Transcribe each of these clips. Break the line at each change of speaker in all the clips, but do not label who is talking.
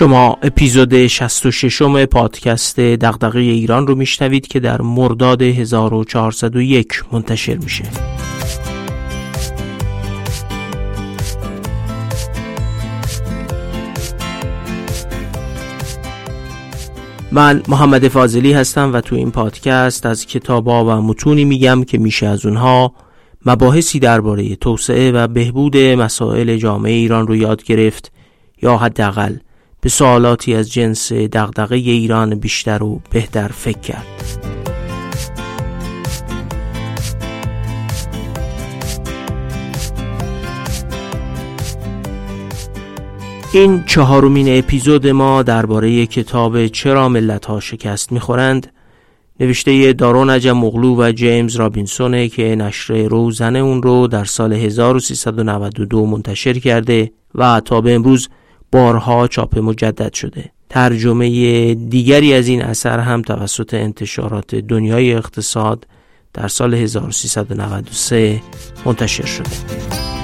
شما اپیزود 66 م پادکست دغدغه ایران رو میشنوید که در مرداد 1401 منتشر میشه. من محمد فاضلی هستم و تو این پادکست از کتابا و متونی میگم که میشه از اونها مباحثی درباره توسعه و بهبود مسائل جامعه ایران رو یاد گرفت یا حداقل به سوالاتی از جنس دغدغه ایران بیشتر و بهتر فکر کرد. این چهارمین اپیزود ما درباره کتاب چرا ملت ها شکست می‌خورند نوشته دارون عجم مغلو و جیمز رابینسونه که نشر روزنه اون رو در سال 1392 منتشر کرده و تا به امروز بارها چاپ مجدد شده. ترجمه دیگری از این اثر هم توسط انتشارات دنیای اقتصاد در سال 1393 منتشر شده.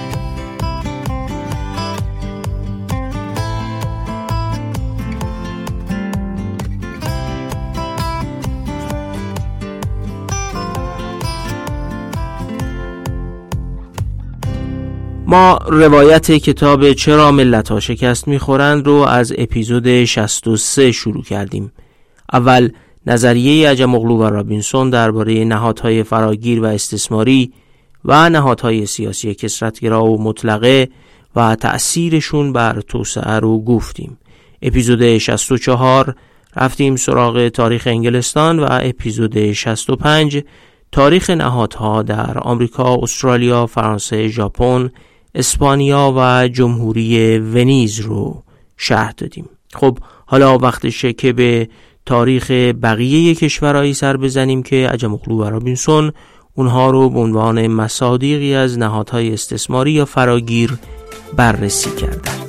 ما روایت کتاب چرا ملت ها شکست می‌خورند رو از اپیزود 63 شروع کردیم. اول نظریه عجم اغلو و رابینسون درباره نهادهای فراگیر و استثماری و نهادهای سیاسی کسرتگرا و مطلقه و تأثیرشون بر توسعه رو گفتیم. اپیزود 64 رفتیم سراغ تاریخ انگلستان و اپیزود 65 تاریخ نهادها در آمریکا، استرالیا، فرانسه، ژاپن، اسپانیا و جمهوری ونیز رو شرح دادیم. خب حالا وقتشه که به تاریخ بقیه کشورهایی سر بزنیم که عجم اقلو و رابینسون اونها رو به عنوان مصادیقی از نهادهای استثماری یا فراگیر بررسی کردن.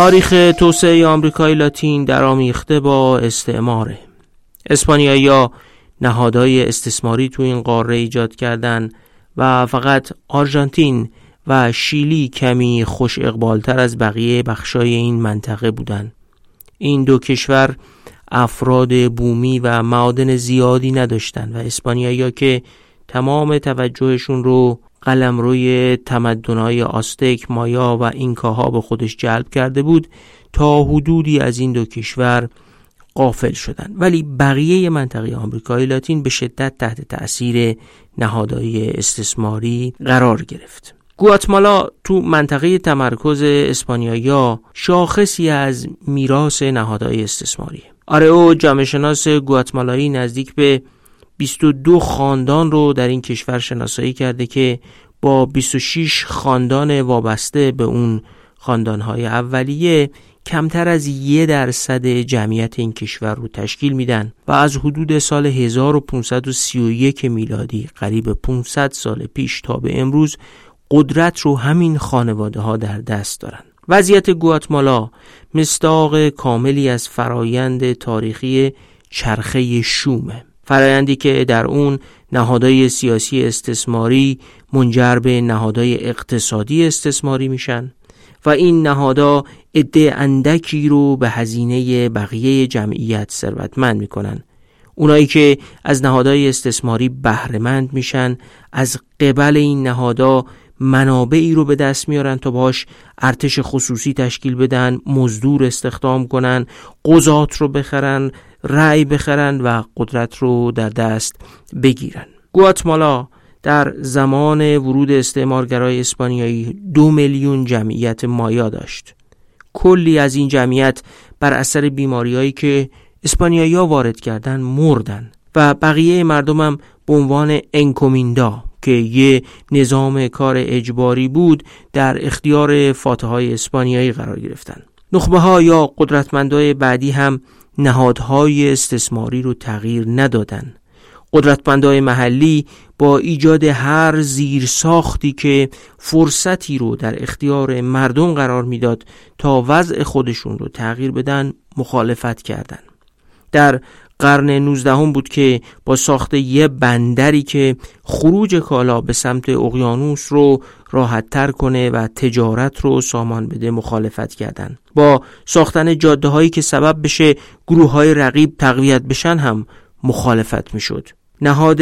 تاریخ توسعه آمریکای لاتین درآمیخته با استعماره اسپانیایی نهادهای استثماری تو این قاره ایجاد کردن و فقط آرژانتین و شیلی کمی خوش اقبالتر از بقیه بخشای این منطقه بودند. این دو کشور افراد بومی و معادن زیادی نداشتند و اسپانیایی که تمام توجهشون رو قلم روی تمدنهای آستک، مایا و اینکاها به خودش جلب کرده بود تا حدودی از این دو کشور قافل شدند. ولی بقیه منطقه آمریکای لاتین به شدت تحت تأثیر نهادهای استثماری قرار گرفت. گواتمالا تو منطقه تمرکز اسپانیایی شاخصی از میراث نهادهای استثماری. او جامعه شناس گواتمالایی نزدیک به 22 خاندان رو در این کشور شناسایی کرده که با 26 خاندان وابسته به اون خاندانهای اولیه کمتر از یه درصد جمعیت این کشور رو تشکیل میدن و از حدود سال 1531 میلادی قریب 500 سال پیش تا به امروز قدرت رو همین خانواده ها در دست دارن. وضعیت گواتمالا مستاق کاملی از فرایند تاریخی چرخه شومه. فرایندی که در اون نهادهای سیاسی استثماری منجر به نهادهای اقتصادی استثماری میشن و این نهادها عده اندکی رو به هزینه بقیه جمعیت ثروتمند می‌کنن. اونایی که از نهادهای استثماری بهرهمند میشن از قبل این نهادها منابعی رو به دست میارن تا باش ارتش خصوصی تشکیل بدن مزدور استخدام کنن قضات رو بخرن رأی بخرن و قدرت رو در دست بگیرن. گواتمالا در زمان ورود استعمارگرای اسپانیایی دو میلیون جمعیت مایا داشت. کلی از این جمعیت بر اثر بیماریهایی که اسپانیایی وارد کردن مردن و بقیه مردمم به عنوان انکومیندا که یه نظام کار اجباری بود در اختیار فاتحای اسپانیایی قرار گرفتن. نخبه ها یا قدرتمندای بعدی هم نهادهای استثماری رو تغییر ندادن قدرتمندهای محلی با ایجاد هر زیر ساختی که فرصتی رو در اختیار مردم قرار می‌داد تا وضع خودشون رو تغییر بدن مخالفت کردند. در قرن 19 بود که با ساخت یه بندری که خروج کالا به سمت اقیانوس رو راحت تر کنه و تجارت رو سامان بده مخالفت کردن. با ساختن جاده هایی که سبب بشه گروه های رقیب تقویت بشن هم مخالفت می‌شد. نهاد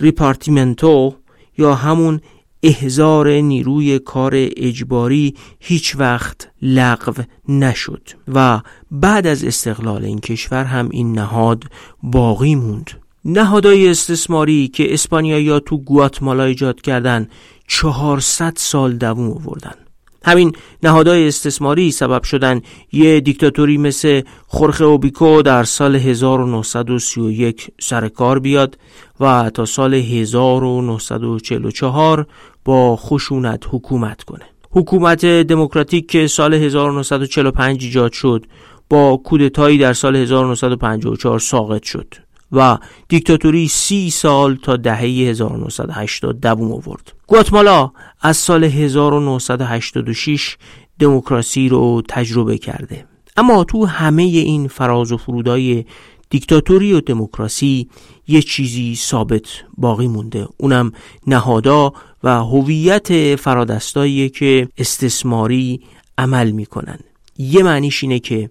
ریپارتیمنتو یا همون احزار نیروی کار اجباری هیچ وقت لغو نشد و بعد از استقلال این کشور هم این نهاد باقی موند. نهادهای استثماری که اسپانیایی تو گواتمالا ایجاد کردن 400 سال دووم آوردن. همین نهادهای استثماری سبب شدن یه دیکتاتوری مثل خورخه اوبیکو در سال 1931 سر کار بیاد و تا سال 1944 با خشونت حکومت کنه. حکومت دموکراتیک که سال 1945 ایجاد شد با کودتایی در سال 1954 ساقط شد. و دیکتاتوری سی سال تا دهه 1980 دوم آورد. گواتمالا از سال 1986 دموکراسی رو تجربه کرده. اما تو همه این فراز و فرودای دیکتاتوری و دموکراسی یه چیزی ثابت باقی مونده اونم نهادا و هویت فرادستایی که استثماری عمل می‌کنن یه معنیش اینه که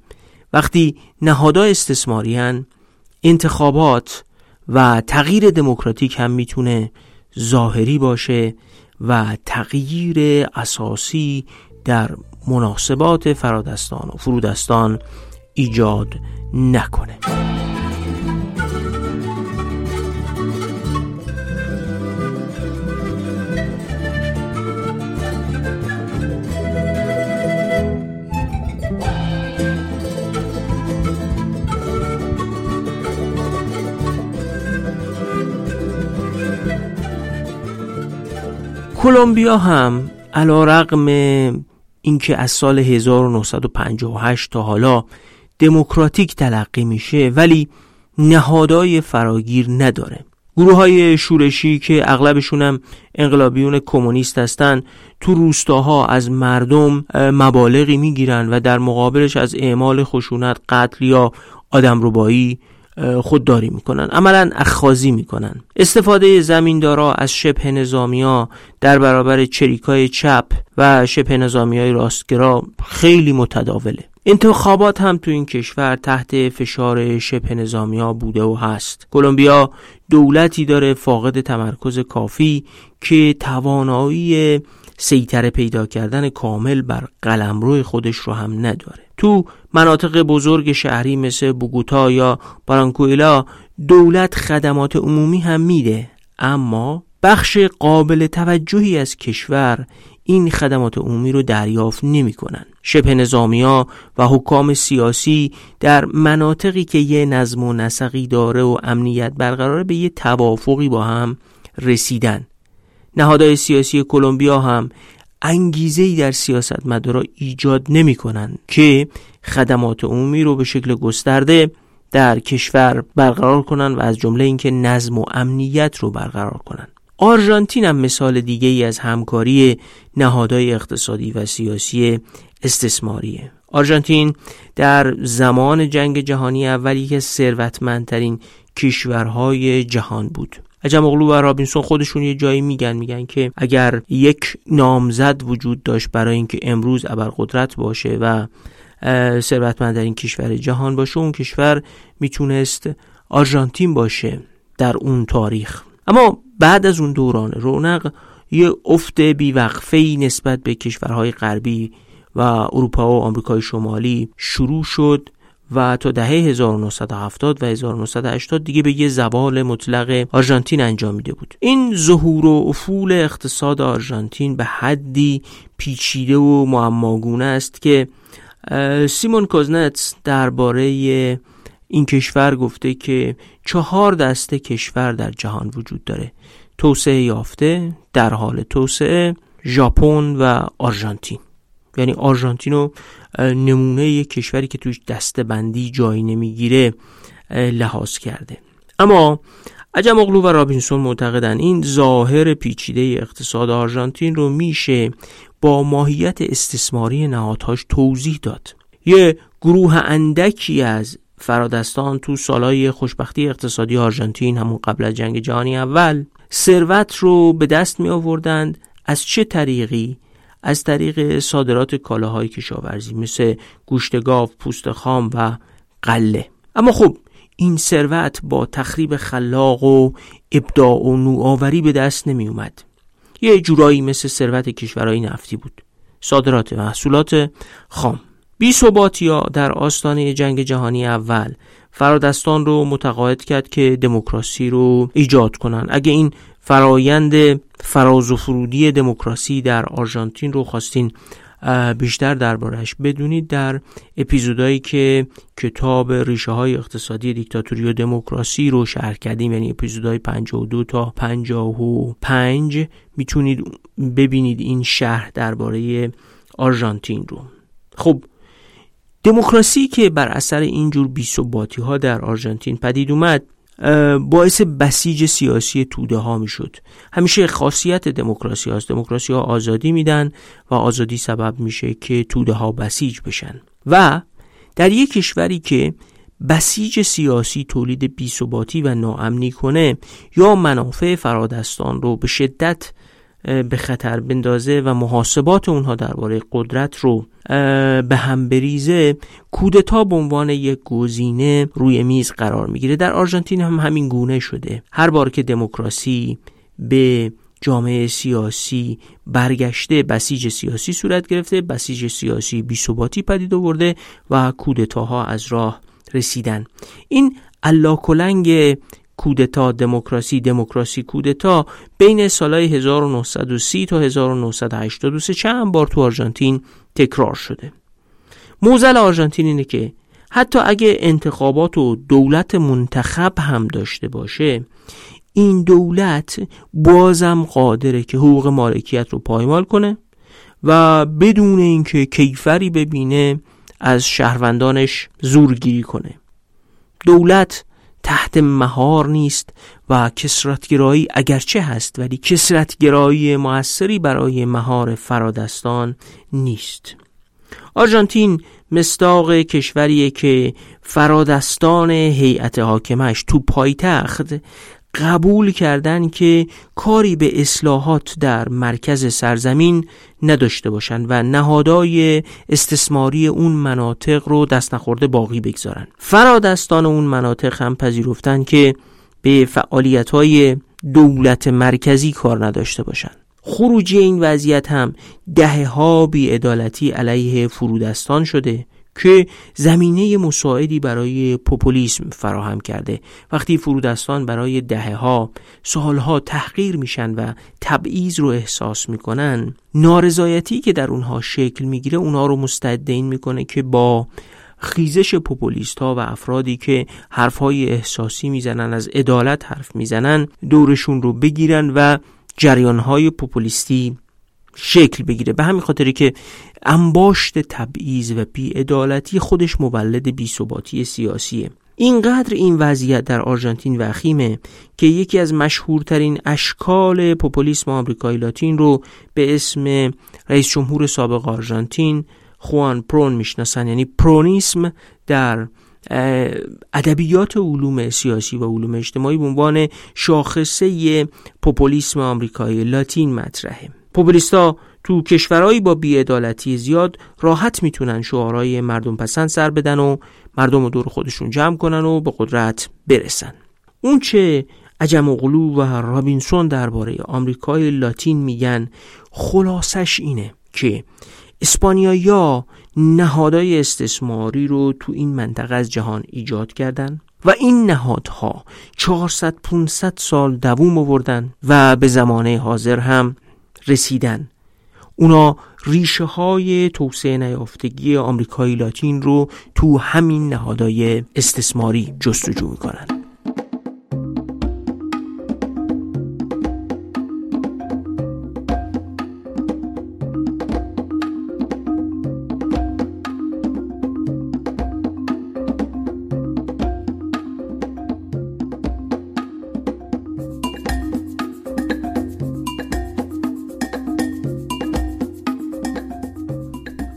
وقتی نهادا استثماری هن انتخابات و تغییر دموکراتیک هم می‌تونه ظاهری باشه و تغییر اساسی در مناسبات فرادستان و فرودستان ایجاد نکنه. کلمبیا هم علا رقم اینکه از سال 1958 تا حالا دموکراتیک تلقی میشه ولی نهادهای فراگیر نداره. گروه های شورشی که اغلبشون هم انقلابیون کمونیست هستن تو روستاها از مردم مبالغی می‌گیرن و در مقابلش از اعمال خشونت قتل یا آدمربایی خودداری می‌کنن عملا اخخازی می‌کنن. استفاده زمیندارا از شبه نظامیا در برابر چریکای چپ و شبه نظامی های راستگرا خیلی متداوله. انتخابات هم تو این کشور تحت فشار شبه نظامی ها بوده و هست. کلمبیا دولتی داره فاقد تمرکز کافی که توانایی سیطره پیدا کردن کامل بر قلمرو خودش رو هم نداره تو مناطق بزرگ شهری مثل بوگوتا یا بارانکویلا دولت خدمات عمومی هم میده اما بخش قابل توجهی از کشور این خدمات عمومی رو دریافت نمی کنن. شبه نظامی ها و حکام سیاسی در مناطقی که یه نظم و نسقی داره و امنیت برقراره به یه توافقی با هم رسیدن نهادهای سیاسی کلمبیا هم انگیزه در سیاست مدارا ایجاد نمی کنن که خدمات عمومی رو به شکل گسترده در کشور برقرار کنن و از جمله اینکه نظم و امنیت رو برقرار کنن آرژانتین هم مثال دیگه ای از همکاری نهادهای اقتصادی و سیاسی استثماریه. آرژانتین در زمان جنگ جهانی اولی که ثروتمندترین کشورهای جهان بود. عجم اغلو و رابینسون خودشون یه جایی میگن میگن که اگر یک نامزد وجود داشت برای اینکه امروز ابرقدرت باشه و ثروتمندترین کشور جهان باشه اون کشور می‌تونست آرژانتین باشه در اون تاریخ. اما بعد از اون دوران رونق یه افت بیوقفه نسبت به کشورهای غربی و اروپا و آمریکای شمالی شروع شد و تا دهه 1970 و 1980 دیگه به یه زوال مطلق آرژانتین انجامیده بود. این ظهور و افول اقتصاد آرژانتین به حدی پیچیده و معماگونه است که سیمون کوزنتس درباره این کشور گفته که چهار دسته کشور در جهان وجود داره. توسعه یافته در حال توسعه ژاپن و آرژانتین. یعنی آرژانتین رو نمونه یک کشوری که توش دسته بندی جایی نمی‌گیره لحاظ کرده. اما عجم اغلو و رابینسون معتقدن این ظاهر پیچیده اقتصاد آرژانتین رو میشه با ماهیت استثماری نهادهاش توضیح داد. یه گروه اندکی از فرادستان تو سالهای خوشبختی اقتصادی آرژانتین همون قبل از جنگ جهانی اول ثروت رو به دست می آوردند از چه طریقی؟ از طریق صادرات کالاهای کشاورزی مثل گوشت گاو، پوست خام و قله. اما خب این ثروت با تخریب خلاق و ابداع و نوآوری به دست نمی اومد یه جورایی مثل ثروت کشورهای نفتی بود. صادرات محصولات خام. بی ثباتیا در آستانه جنگ جهانی اول فرادستان رو متقاعد کرد که دموکراسی رو ایجاد کنن. اگه این فرایند فراز و فرودی دموکراسی در آرژانتین رو خواستین بیشتر دربارش بدونید در اپیزودهایی که کتاب ریشه های اقتصادی دیکتاتوری و دموکراسی رو شرح کردیم یعنی اپیزودهای 52 تا 55 می‌تونید ببینید این شهر درباره آرژانتین رو. خب دموکراسی که بر اثر اینجور بیثباتی ها در آرژانتین پدید اومد باعث بسیج سیاسی توده ها می شد. همیشه خاصیت دموکراسی هاست. دموکراسی ها آزادی میدن و آزادی سبب میشه که توده ها بسیج بشن. و در یک کشوری که بسیج سیاسی تولید بیثباتی و ناامنی کنه یا منافع فرادستان رو به شدت به خطر بندازه و محاسبات اونها درباره قدرت رو به هم بریزه کودتا به عنوان یک گزینه روی میز قرار می‌گیره. در آرژانتین هم همین گونه شده. هر بار که دموکراسی به جامعه سیاسی برگشته بسیج سیاسی صورت گرفته بسیج سیاسی بیثباتی پدید آورده و کودتاها از راه رسیدن. این کلنگ کودتا دموکراسی دموکراسی کودتا بین سالهای 1930 تا 1983 چند بار تو آرژانتین تکرار شده. موزل آرژانتین اینه که حتی اگه انتخابات و دولت منتخب هم داشته باشه این دولت بازم قادره که حقوق مالکیت رو پایمال کنه و بدون اینکه کیفری ببینه از شهروندانش زورگیری کنه. دولت تحت مهار نیست و کسرتگرایی اگرچه هست ولی کسرتگرایی موثری برای مهار فرادستان نیست. آرژانتین مستاق کشوریه که فرادستان هیئت حاکمش تو پایتخت قبول کردن که کاری به اصلاحات در مرکز سرزمین نداشته باشند و نهادهای استثماری اون مناطق رو دست نخورده باقی بگذارن فرادستان اون مناطق هم پذیرفتن که به فعالیت های دولت مرکزی کار نداشته باشند. خروجی این وضعیت هم دهه ها بیعدالتی علیه فرودستان شده که زمینه مساعدی برای پوپولیسم فراهم کرده. وقتی فرودستان برای دهه ها سالها تحقیر میشن و تبعیض رو احساس می‌کنن نارضایتی که در اونها شکل می‌گیره اونها رو مستعد می‌کنه که با خیزش پوپولیست ها و افرادی که حرف های احساسی می‌زنن از عدالت حرف می‌زنن دورشون رو بگیرن و جریان های پوپولیستی شکل بگیره. به همین خاطری که انباشت تبعیض و بیعدالتی خودش مولد بیثباتی سیاسیه. اینقدر این وضعیت در آرژانتین وخیمه که یکی از مشهورترین اشکال پوپولیسم آمریکای لاتین رو به اسم رئیس جمهور سابق آرژانتین خوان پرون می‌شناسن. یعنی پرونیسم در ادبیات علوم سیاسی و علوم اجتماعی به عنوان شاخصه پوپولیسم آمریکای لاتین مطرحه. پوپولیستا تو کشورهایی با بیعدالتی زیاد راحت می‌تونن شعارهای مردم پسند سر بدن و مردم رو دور خودشون جمع کنن و به قدرت برسن. اون چه عجم اغلو و رابینسون درباره آمریکای لاتین میگن خلاصش اینه که اسپانیایی نهادهای استثماری رو تو این منطقه از جهان ایجاد کردن و این نهادها 400 500 سال دووم آوردن و به زمانه حاضر هم رسیدن. اونا ریشه های توسعه نیافتگی آمریکای لاتین رو تو همین نهادهای استثماری جستجو می‌کنن.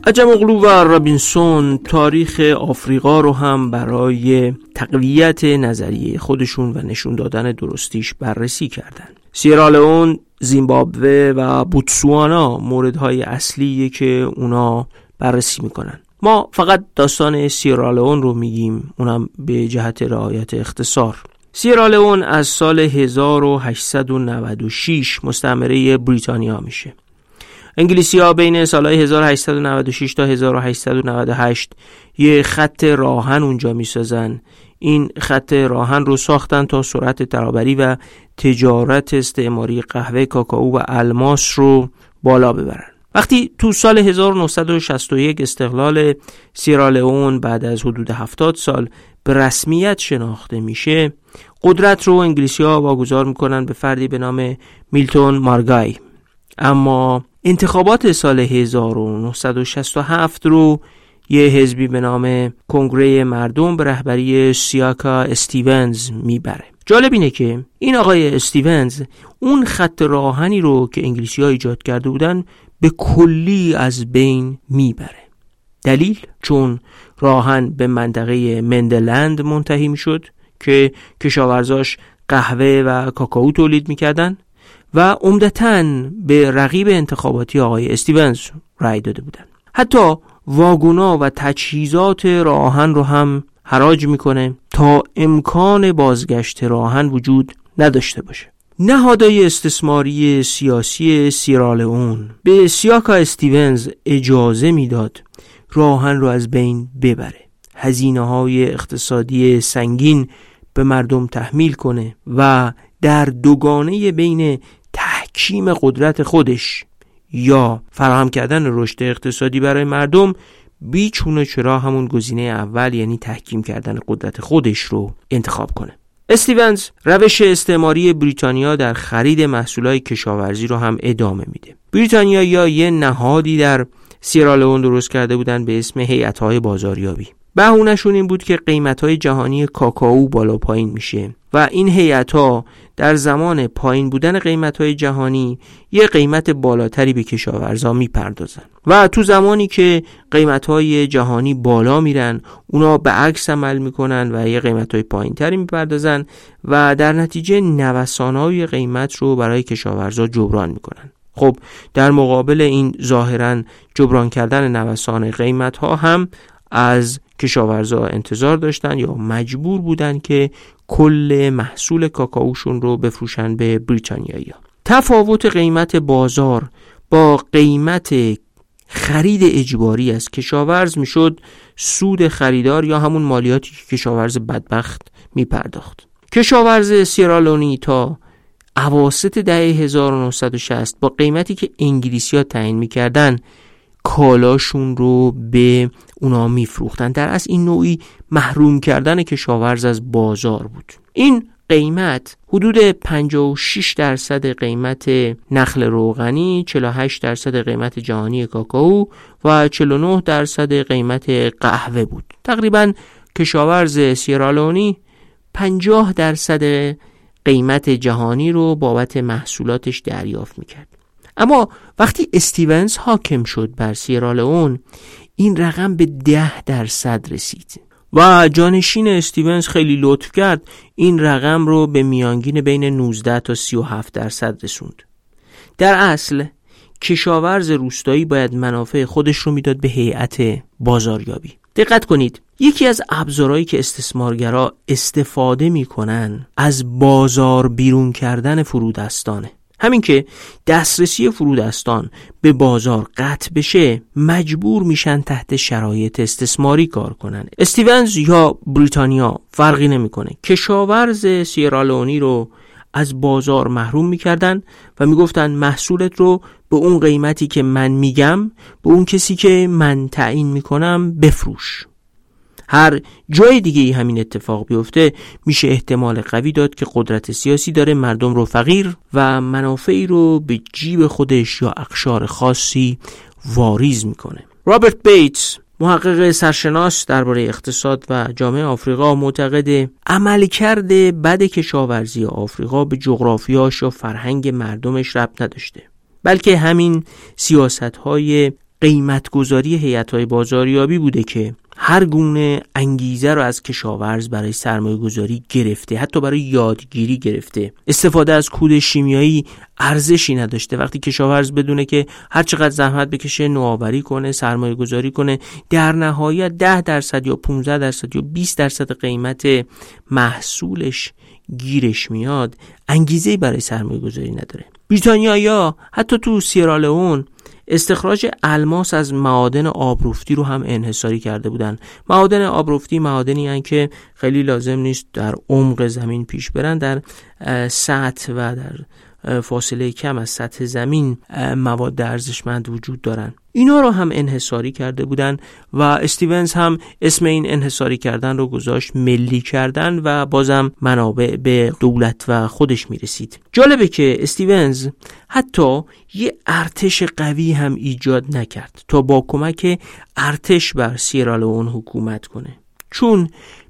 عجم اغلو و رابینسون تاریخ آفریقا رو هم برای تقویت نظریه خودشون و نشون دادن درستیش بررسی کردن. سیرالئون، زیمبابوه و بوتسوانا موردهای اصلیه که اونا بررسی می‌کنن. ما فقط داستان سیرالئون رو میگیم اونم به جهت رعایت اختصار. سیرالئون از سال 1896 مستعمره بریتانیا میشه. انگلیسی ها بین سالهای 1896 تا 1898 یه خط راهن اونجا می‌سازن. این خط راهن رو ساختن تا سرعت ترابری و تجارت استعماری قهوه کاکائو و الماس رو بالا ببرن. وقتی تو سال 1961 استقلال سیرالئون بعد از حدود 70 سال به رسمیت شناخته میشه قدرت رو انگلیسی ها واگذار می‌کنن به فردی به نام میلتون مارگای. اما انتخابات سال 1967 رو یه حزبی به نام کنگره مردم به رهبری سیاکا استیونز می‌بره. جالب اینه که این آقای استیونز اون خط راهنی رو که انگلیسی ها ایجاد کرده بودن به کلی از بین می‌بره. دلیل؟ چون راهن به منطقه مندلند منتهی می‌شد که کشاورزاش قهوه و کاکائو تولید می‌کردن. و عمدتا به رقیب انتخاباتی آقای استیونز رأی داده بودند. حتی واگونا و تجهیزات راهن رو هم حراج می‌کنه تا امکان بازگشت راهن وجود نداشته باشه. نهادهای استثماری سیاسی سیرالئون به سیاکا استیونز اجازه می‌داد راهن رو از بین ببره. هزینه های اقتصادی سنگین به مردم تحمیل کنه و در دوگانه بین تحکیم قدرت خودش یا فراهم کردن رشد اقتصادی برای مردم بیچونه چرا همون گزینه اول یعنی تحکیم کردن قدرت خودش رو انتخاب کنه. استیونز روش استعماری بریتانیا در خرید محصولات کشاورزی رو هم ادامه میده. بریتانیا یا یه نهادی در سیرالئون درست کرده بودن به اسم هیئت‌های بازاریابی. بهونهشون این بود که قیمت‌های جهانی کاکائو بالا پایین میشه. و این هیئت ها در زمان پایین بودن قیمت های جهانی یه قیمت بالاتری به کشاورزا می‌پردازن و تو زمانی که قیمت های جهانی بالا میرن اونا به عکس عمل می‌کنن و یه قیمت های پایین تری می‌پردازن و در نتیجه نوسان های قیمت رو برای کشاورزا جبران می‌کنن. خب در مقابل این ظاهرا جبران کردن نوسان قیمت ها هم از کشاورزا انتظار داشتن یا مجبور بودن که کل محصول کاکائوشون رو بفروشن به بریتانیایی تفاوت قیمت بازار با قیمت خرید اجباری از کشاورز می‌شد سود خریدار یا همون مالیاتی که کشاورز بدبخت میپرداخت. کشاورز سیرالونی تا عواست دهه 1960 با قیمتی که انگلیسی ها تعیین می‌کردن کالاشون رو به اونا میفروختن. در از این نوعی محروم کردن کشاورز از بازار بود. این قیمت حدود 56 درصد قیمت نخل روغنی 48 درصد قیمت جهانی کاکائو و 49 درصد قیمت قهوه بود. تقریبا کشاورز سیرالونی 50 درصد قیمت جهانی رو بابت محصولاتش دریافت می‌کرد. اما وقتی استیونز حاکم شد بر سیرالئون این رقم به ده درصد رسید. و جانشین استیونز خیلی لطف کرد این رقم رو به میانگین بین 19 تا 37 درصد رسوند. در اصل کشاورز روستایی باید منافع خودش رو می‌داد به هیئت بازاریابی. دقت کنید یکی از ابزارهایی که استثمارگرا استفاده می‌کنن از بازار بیرون کردن فرودستانه. همین که دسترسی فرودستان به بازار قطع بشه مجبور میشن تحت شرایط استثماری کار کنن. استیونز یا بریتانیا فرقی نمی‌کنه. کشاورز سیرالونی رو از بازار محروم می‌کردن و می‌گفتن محصولت رو به اون قیمتی که من میگم به اون کسی که من تعیین می‌کنم بفروش. هر جای دیگه ای همین اتفاق بیفته میشه احتمال قوی داد که قدرت سیاسی داره مردم رو فقیر و منافعی رو به جیب خودش یا اقشار خاصی واریز می‌کنه. رابرت بیتس محقق سرشناس درباره اقتصاد و جامعه آفریقا معتقد عملکرد بد کشاورزی آفریقا به جغرافیاش یا فرهنگ مردمش ربط نداشته. بلکه همین سیاست های قیمتگذاری هیئت‌های بازاریابی بوده که هر گونه انگیزه رو از کشاورز برای سرمایه گذاری گرفته حتی برای یادگیری گرفته. استفاده از کود شیمیایی ارزشی نداشته. وقتی کشاورز بدونه که هر چقدر زحمت بکشه نوآوری کنه سرمایه گذاری کنه در نهایت 10 درصد یا 15 درصد یا 20 درصد قیمت محصولش گیرش میاد انگیزه برای سرمایه گذاری نداره. بریتانیا یا حتی تو سیرالئون استخراج الماس از معادن آبروفتی رو هم انحصاری کرده بودن. معادن آبروفتی معادنی هن که خیلی لازم نیست در عمق زمین پیش برن در سطح و در فاصله کم از سطح زمین مواد ارزشمند وجود دارن. اینا رو هم انحصاری کرده بودن و استیونز هم اسم این انحصاری کردن رو گذاشت ملی کردن و بازم منابع به دولت و خودش می‌رسید. جالبه که استیونز حتی یه ارتش قوی هم ایجاد نکرد تا با کمک ارتش بر سیرالئون حکومت کنه. چون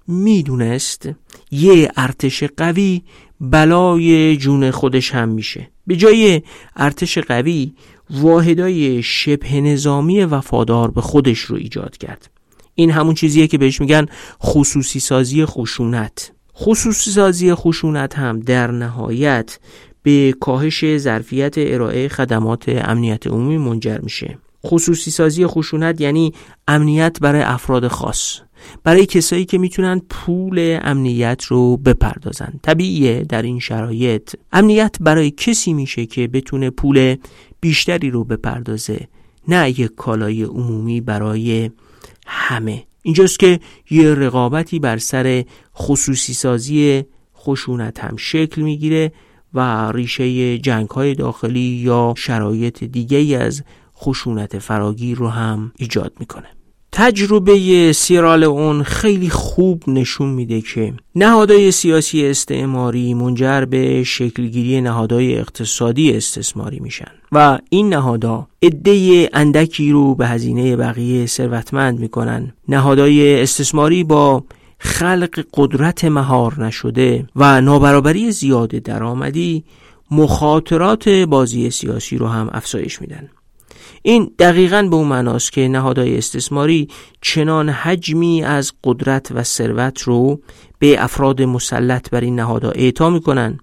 می‌دونست یه ارتش قوی بلای جون خودش هم میشه. به جای ارتش قوی واحدای شبه نظامی وفادار به خودش رو ایجاد کرد. این همون چیزیه که بهش میگن خصوصی سازی خشونت. خصوصی سازی خشونت هم در نهایت به کاهش ظرفیت ارائه خدمات امنیت عمومی منجر میشه. خصوصی سازی خشونت یعنی امنیت برای افراد خاص. برای کسایی که می‌تونن پول امنیت رو بپردازن. طبیعیه در این شرایط. امنیت برای کسی میشه که بتونه پول بیشتری رو بپردازه نه یک کالای عمومی برای همه. اینجاست که یه رقابتی بر سر خصوصی سازی خشونت هم شکل می‌گیره و ریشه جنگ های داخلی یا شرایط دیگه از خشونت فراگیر رو هم ایجاد می‌کنه. تجربه سیرال اون خیلی خوب نشون میده که نهادهای سیاسی استعماری منجر به شکلگیری نهادهای اقتصادی استثماری میشن و این نهادها عده اندکی رو به هزینه بقیه ثروتمند می‌کنن. نهادهای استثماری با خلق قدرت مهار نشده و نابرابری زیاد درآمدی مخاطرات بازی سیاسی رو هم افزایش میدن. این دقیقا به اون معناست که نهادهای استثماری چنان حجمی از قدرت و ثروت رو به افراد مسلط بر این نهادها اعطا می‌کنن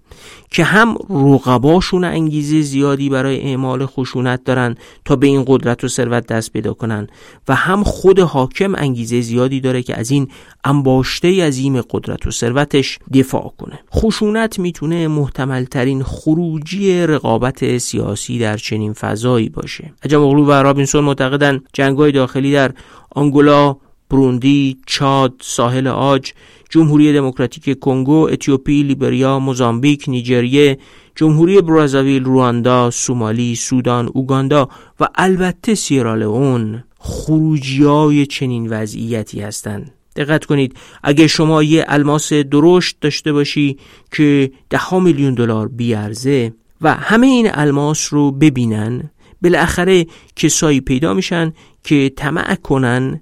که هم رقباشون انگیزه زیادی برای اعمال خشونت دارن تا به این قدرت و ثروت دست پیدا کنن و هم خود حاکم انگیزه زیادی داره که از این انباشته عظیم قدرت و ثروتش دفاع کنه. خشونت می‌تونه محتمل ترین خروجی رقابت سیاسی در چنین فضایی باشه. عجم اغلو و رابینسون معتقدن جنگهای داخلی در آنگولا بروندی، چاد، ساحل آج جمهوری دموکراتیک کنگو، اتیوپی، لیبریا، موزامبیک، نیجریه، جمهوری برازاویل، رواندا، سومالی، سودان، اوگاندا و البته سیرالئون خروجی چنین وضعیتی هستند. دقت کنید اگه شما یه الماس درشت داشته باشی که ده میلیون دلار بیارزه و همه این الماس رو ببینن بالاخره کسایی پیدا میشن که طمع کنن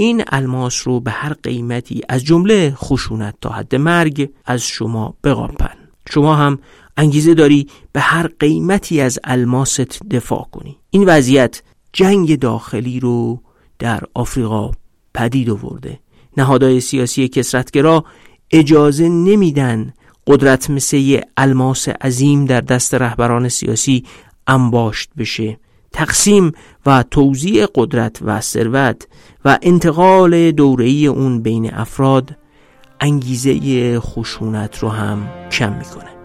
این الماس رو به هر قیمتی از جمله خشونت تا حد مرگ از شما بقاپن. شما هم انگیزه داری به هر قیمتی از الماست دفاع کنی. این وضعیت جنگ داخلی رو در آفریقا پدید آورده. نهادهای سیاسی کسرتگرا اجازه نمیدن قدرت مثل الماس عظیم در دست رهبران سیاسی انباشت بشه. تقسیم و توزیع قدرت و ثروت و انتقال دوره‌ای اون بین افراد انگیزه خشونت رو هم کم می‌کنه.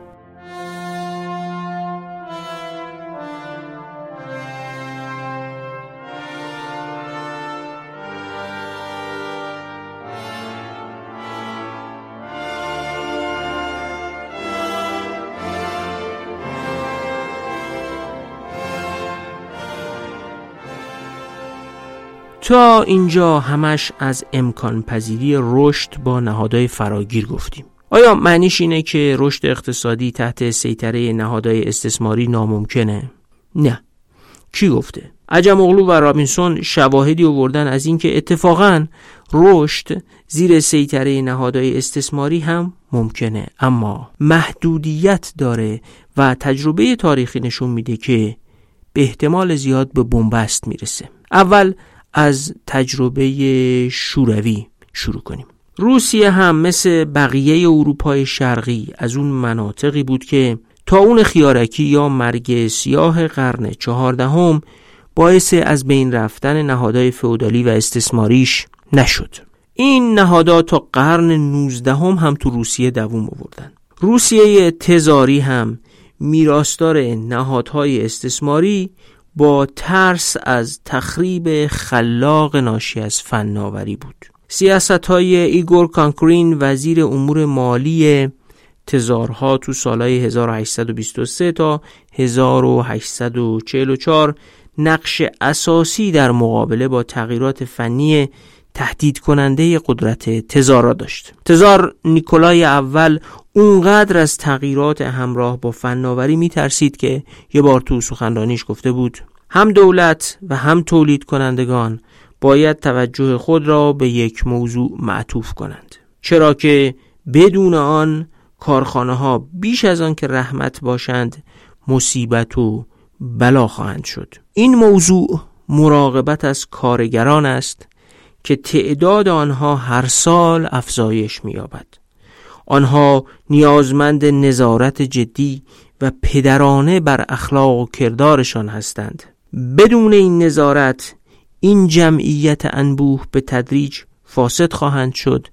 تا اینجا همش از امکان پذیری رشد با نهادهای فراگیر گفتیم آیا معنیش اینه که رشد اقتصادی تحت سیطره نهادهای استثماری ناممکنه؟ نه کی گفته؟ عجم اغلو و رابینسون شواهدی آوردن از اینکه اتفاقا رشد زیر سیطره نهادهای استثماری هم ممکنه اما محدودیت داره و تجربه تاریخی نشون میده که به احتمال زیاد به بنبست می‌رسه اول از تجربه شوروی شروع کنیم. روسیه هم مثل بقیه اروپای شرقی از اون مناطقی بود که تا اون خیارکی یا مرگ سیاه قرن چهاردهم باعث از بین رفتن نهادهای فئودالی و استثماریش نشد. این نهادها تا قرن نوزدهم هم تو روسیه دووم آوردن. روسیه تزاری هم میراث‌دار نهادهای استثماری با ترس از تخریب خلاق ناشی از فناوری بود. سیاست های ایگور کانکرین وزیر امور مالی تزارها تو سالهای 1823 تا 1844 نقش اساسی در مقابله با تغییرات فنی تهدید کننده قدرت تزارا داشت. تزار نیکولای اول اونقدر از تغییرات همراه با فناوری میترسید که یه بار تو سخنرانیش گفته بود هم دولت و هم تولید کنندگان باید توجه خود را به یک موضوع معطوف کنند. چرا که بدون آن کارخانه ها بیش از آن که رحمت باشند مصیبت و بلا خواهند شد. این موضوع مراقبت از کارگران است که تعداد آنها هر سال افزایش می‌یابد آنها نیازمند نظارت جدی و پدرانه بر اخلاق و کردارشان هستند بدون این نظارت این جمعیت انبوه به تدریج فاسد خواهند شد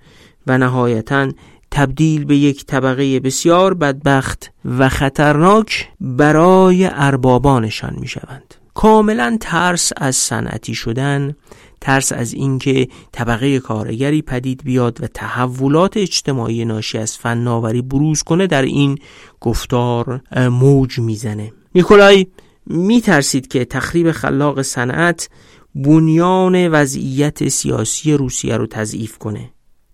و نهایتا تبدیل به یک طبقه بسیار بدبخت و خطرناک برای اربابانشان می شوند. کاملا ترس از صنعتی شدن ترس از اینکه طبقه کارگری پدید بیاد و تحولات اجتماعی ناشی از فناوری بروز کنه در این گفتار موج می‌زنه. نیکولای میترسید که تخریب خلاق صنعت بنیان وضعیت سیاسی روسیه رو تضعیف کنه.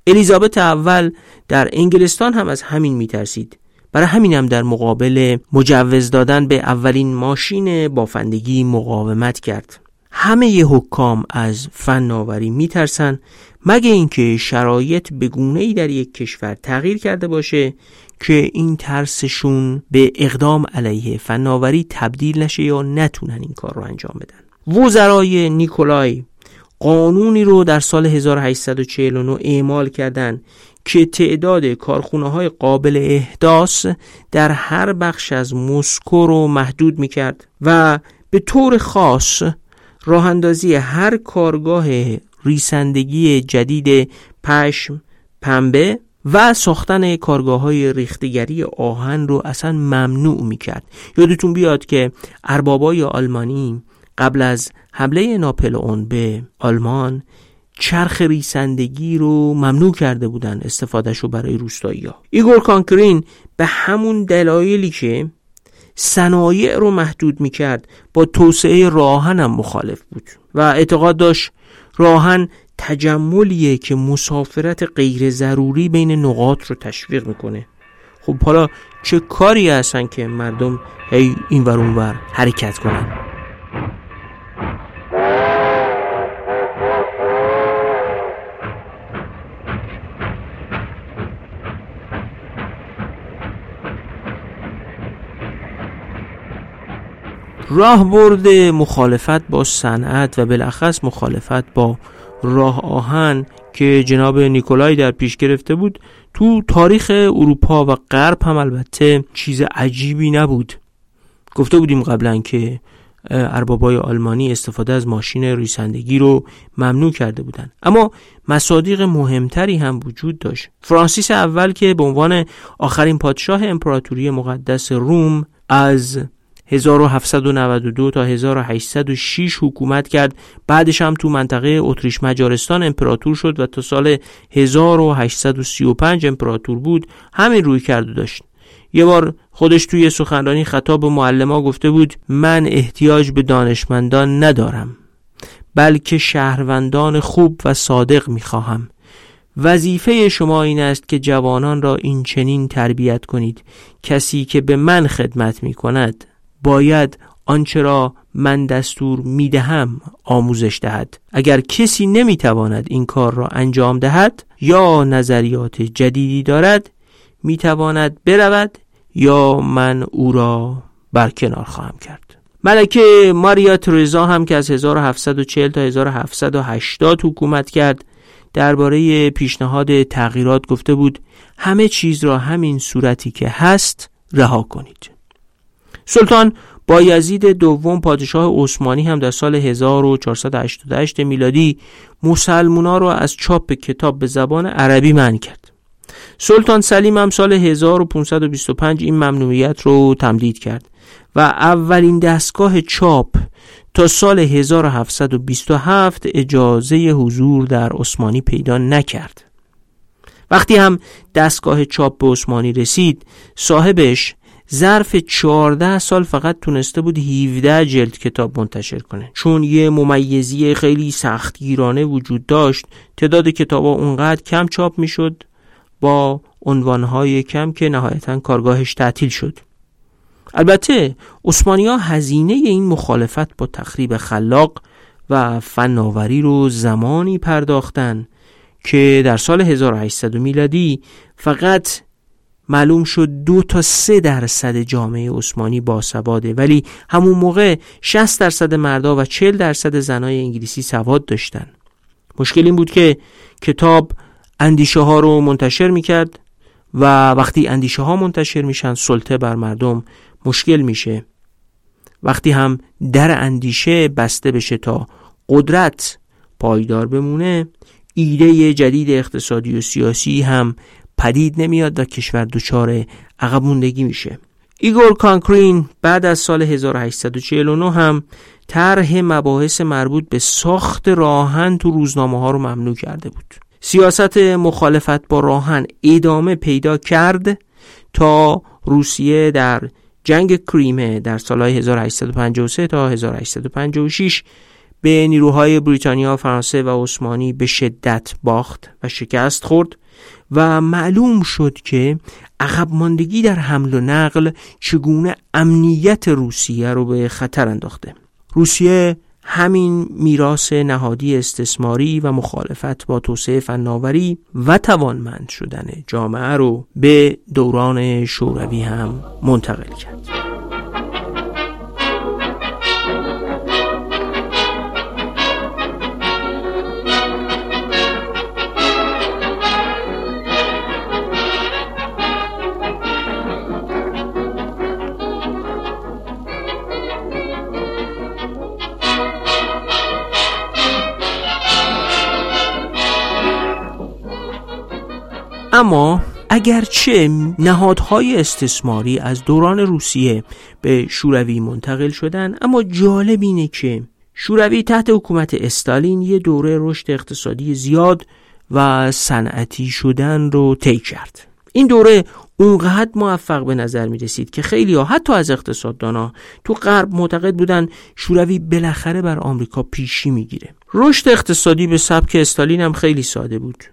الیزابت اول در انگلستان هم از همین میترسید. برای همین هم در مقابل مجوز دادن به اولین ماشین بافندگی مقاومت کرد. همه حکام از فناوری میترسن مگه اینکه شرایط به گونه ای در یک کشور تغییر کرده باشه که این ترسشون به اقدام علیه فناوری تبدیل نشه یا نتونن این کار رو انجام بدن. وزرای نیکولای قانونی رو در سال 1849 اعمال کردند که تعداد کارخونه های قابل احداث در هر بخش از مسکو رو محدود می کرد و به طور خاص راه اندازی هر کارگاه ریسندگی جدید پشم پنبه و ساختن کارگاه های ریختگری آهن رو اصلا ممنوع می کرد یادتون بیاد که اربابای آلمانی قبل از حمله ناپلئون به آلمان چرخ ریسندگی رو ممنوع کرده بودن استفادهش رو برای روستایی ها ایگور کانکرین به همون دلایلی که صنایع رو محدود می‌کرد با توسعه راه‌آهن هم مخالف بود و اعتقاد داشت راهن تجملیه که مسافرت غیر ضروری بین نقاط رو تشویق می‌کنه. خب حالا چه کاری هستن که مردم هی این ور حرکت کنن؟ راه برده مخالفت با صنعت و بالاخص مخالفت با راه آهن که جناب نیکولای در پیش گرفته بود تو تاریخ اروپا و غرب هم البته چیز عجیبی نبود. گفته بودیم قبلا که اربابای آلمانی استفاده از ماشین ریسندگی رو ممنوع کرده بودند. اما مصادیق مهمتری هم وجود داشت. فرانسیس اول که به عنوان آخرین پادشاه امپراتوری مقدس روم از 1792 تا 1806 حکومت کرد. بعدش هم تو منطقه اتریش مجارستان امپراتور شد و تا سال 1835 امپراتور بود. همین روی کرده داشت. یه بار خودش توی سخنرانی خطاب به معلما گفته بود من احتیاج به دانشمندان ندارم بلکه شهروندان خوب و صادق می‌خواهم. وظیفه شما این است که جوانان را این چنین تربیت کنید. کسی که به من خدمت می کند باید آنچه را من دستور می دهم آموزش دهد. اگر کسی نمی تواند این کار را انجام دهد یا نظریات جدیدی دارد می تواند برود یا من او را برکنار خواهم کرد. ملکه ماریا ترزا هم که از 1740 تا 1780 حکومت کرد درباره پیشنهاد تغییرات گفته بود همه چیز را همین صورتی که هست رها کنید. سلطان بایزید دوم پادشاه عثمانی هم در سال 1488 میلادی مسلمونا را از چاپ کتاب به زبان عربی منع کرد. سلطان سلیم هم سال 1525 این ممنوعیت رو تمدید کرد و اولین دستگاه چاپ تا سال 1727 اجازه حضور در عثمانی پیدا نکرد. وقتی هم دستگاه چاپ به عثمانی رسید صاحبش ظرف 14 سال فقط تونسته بود 17 جلد کتاب منتشر کنه. چون یه ممیزی خیلی سختگیرانه وجود داشت تعداد کتاب ها اونقدر کم چاپ می‌شد با عنوانهای کم که نهایتا کارگاهش تعطیل شد. البته ها هزینه این مخالفت با تخریب خلاق و فناوری رو زمانی پرداختن که در سال 1800 میلادی فقط معلوم شد دو تا سه درصد جامعه عثمانی باسواده ولی همون موقع 60 درصد مردا و 40 درصد زنای انگلیسی سواد داشتن. مشکل این بود که کتاب اندیشه ها رو منتشر می‌کرد و وقتی اندیشه ها منتشر میشن سلطه بر مردم مشکل میشه. وقتی هم در اندیشه بسته بشه تا قدرت پایدار بمونه ایده جدید اقتصادی و سیاسی هم پدید نمیاد و کشور دچار عقب موندگی میشه. ایگور کانکرین بعد از سال 1849 هم طرح مباحث مربوط به ساخت راه‌آهن تو روزنامه ها رو ممنوع کرده بود. سیاست مخالفت با راهن ادامه پیدا کرد تا روسیه در جنگ کریمه در سالهای 1853 تا 1856 به نیروهای بریتانیا، فرانسه و عثمانی به شدت باخت و شکست خورد و معلوم شد که عقب ماندگی در حمل و نقل چگونه امنیت روسیه رو به خطر انداخته. روسیه همین میراث نهادی استثماری و مخالفت با توسعه فناوری و توانمند شدن جامعه رو به دوران شوروی هم منتقل کرد. اما اگرچه نهادهای استثماری از دوران روسیه به شوروی منتقل شدن اما جالب اینه که شوروی تحت حکومت استالین یه دوره رشد اقتصادی زیاد و صنعتی شدن رو طی کرد. این دوره اونقدر موفق به نظر می رسید که خیلی ها حتی از اقتصاددانا تو غرب معتقد بودن شوروی بالاخره بر آمریکا پیشی می‌گیره. رشد اقتصادی به سبک استالین هم خیلی ساده بود.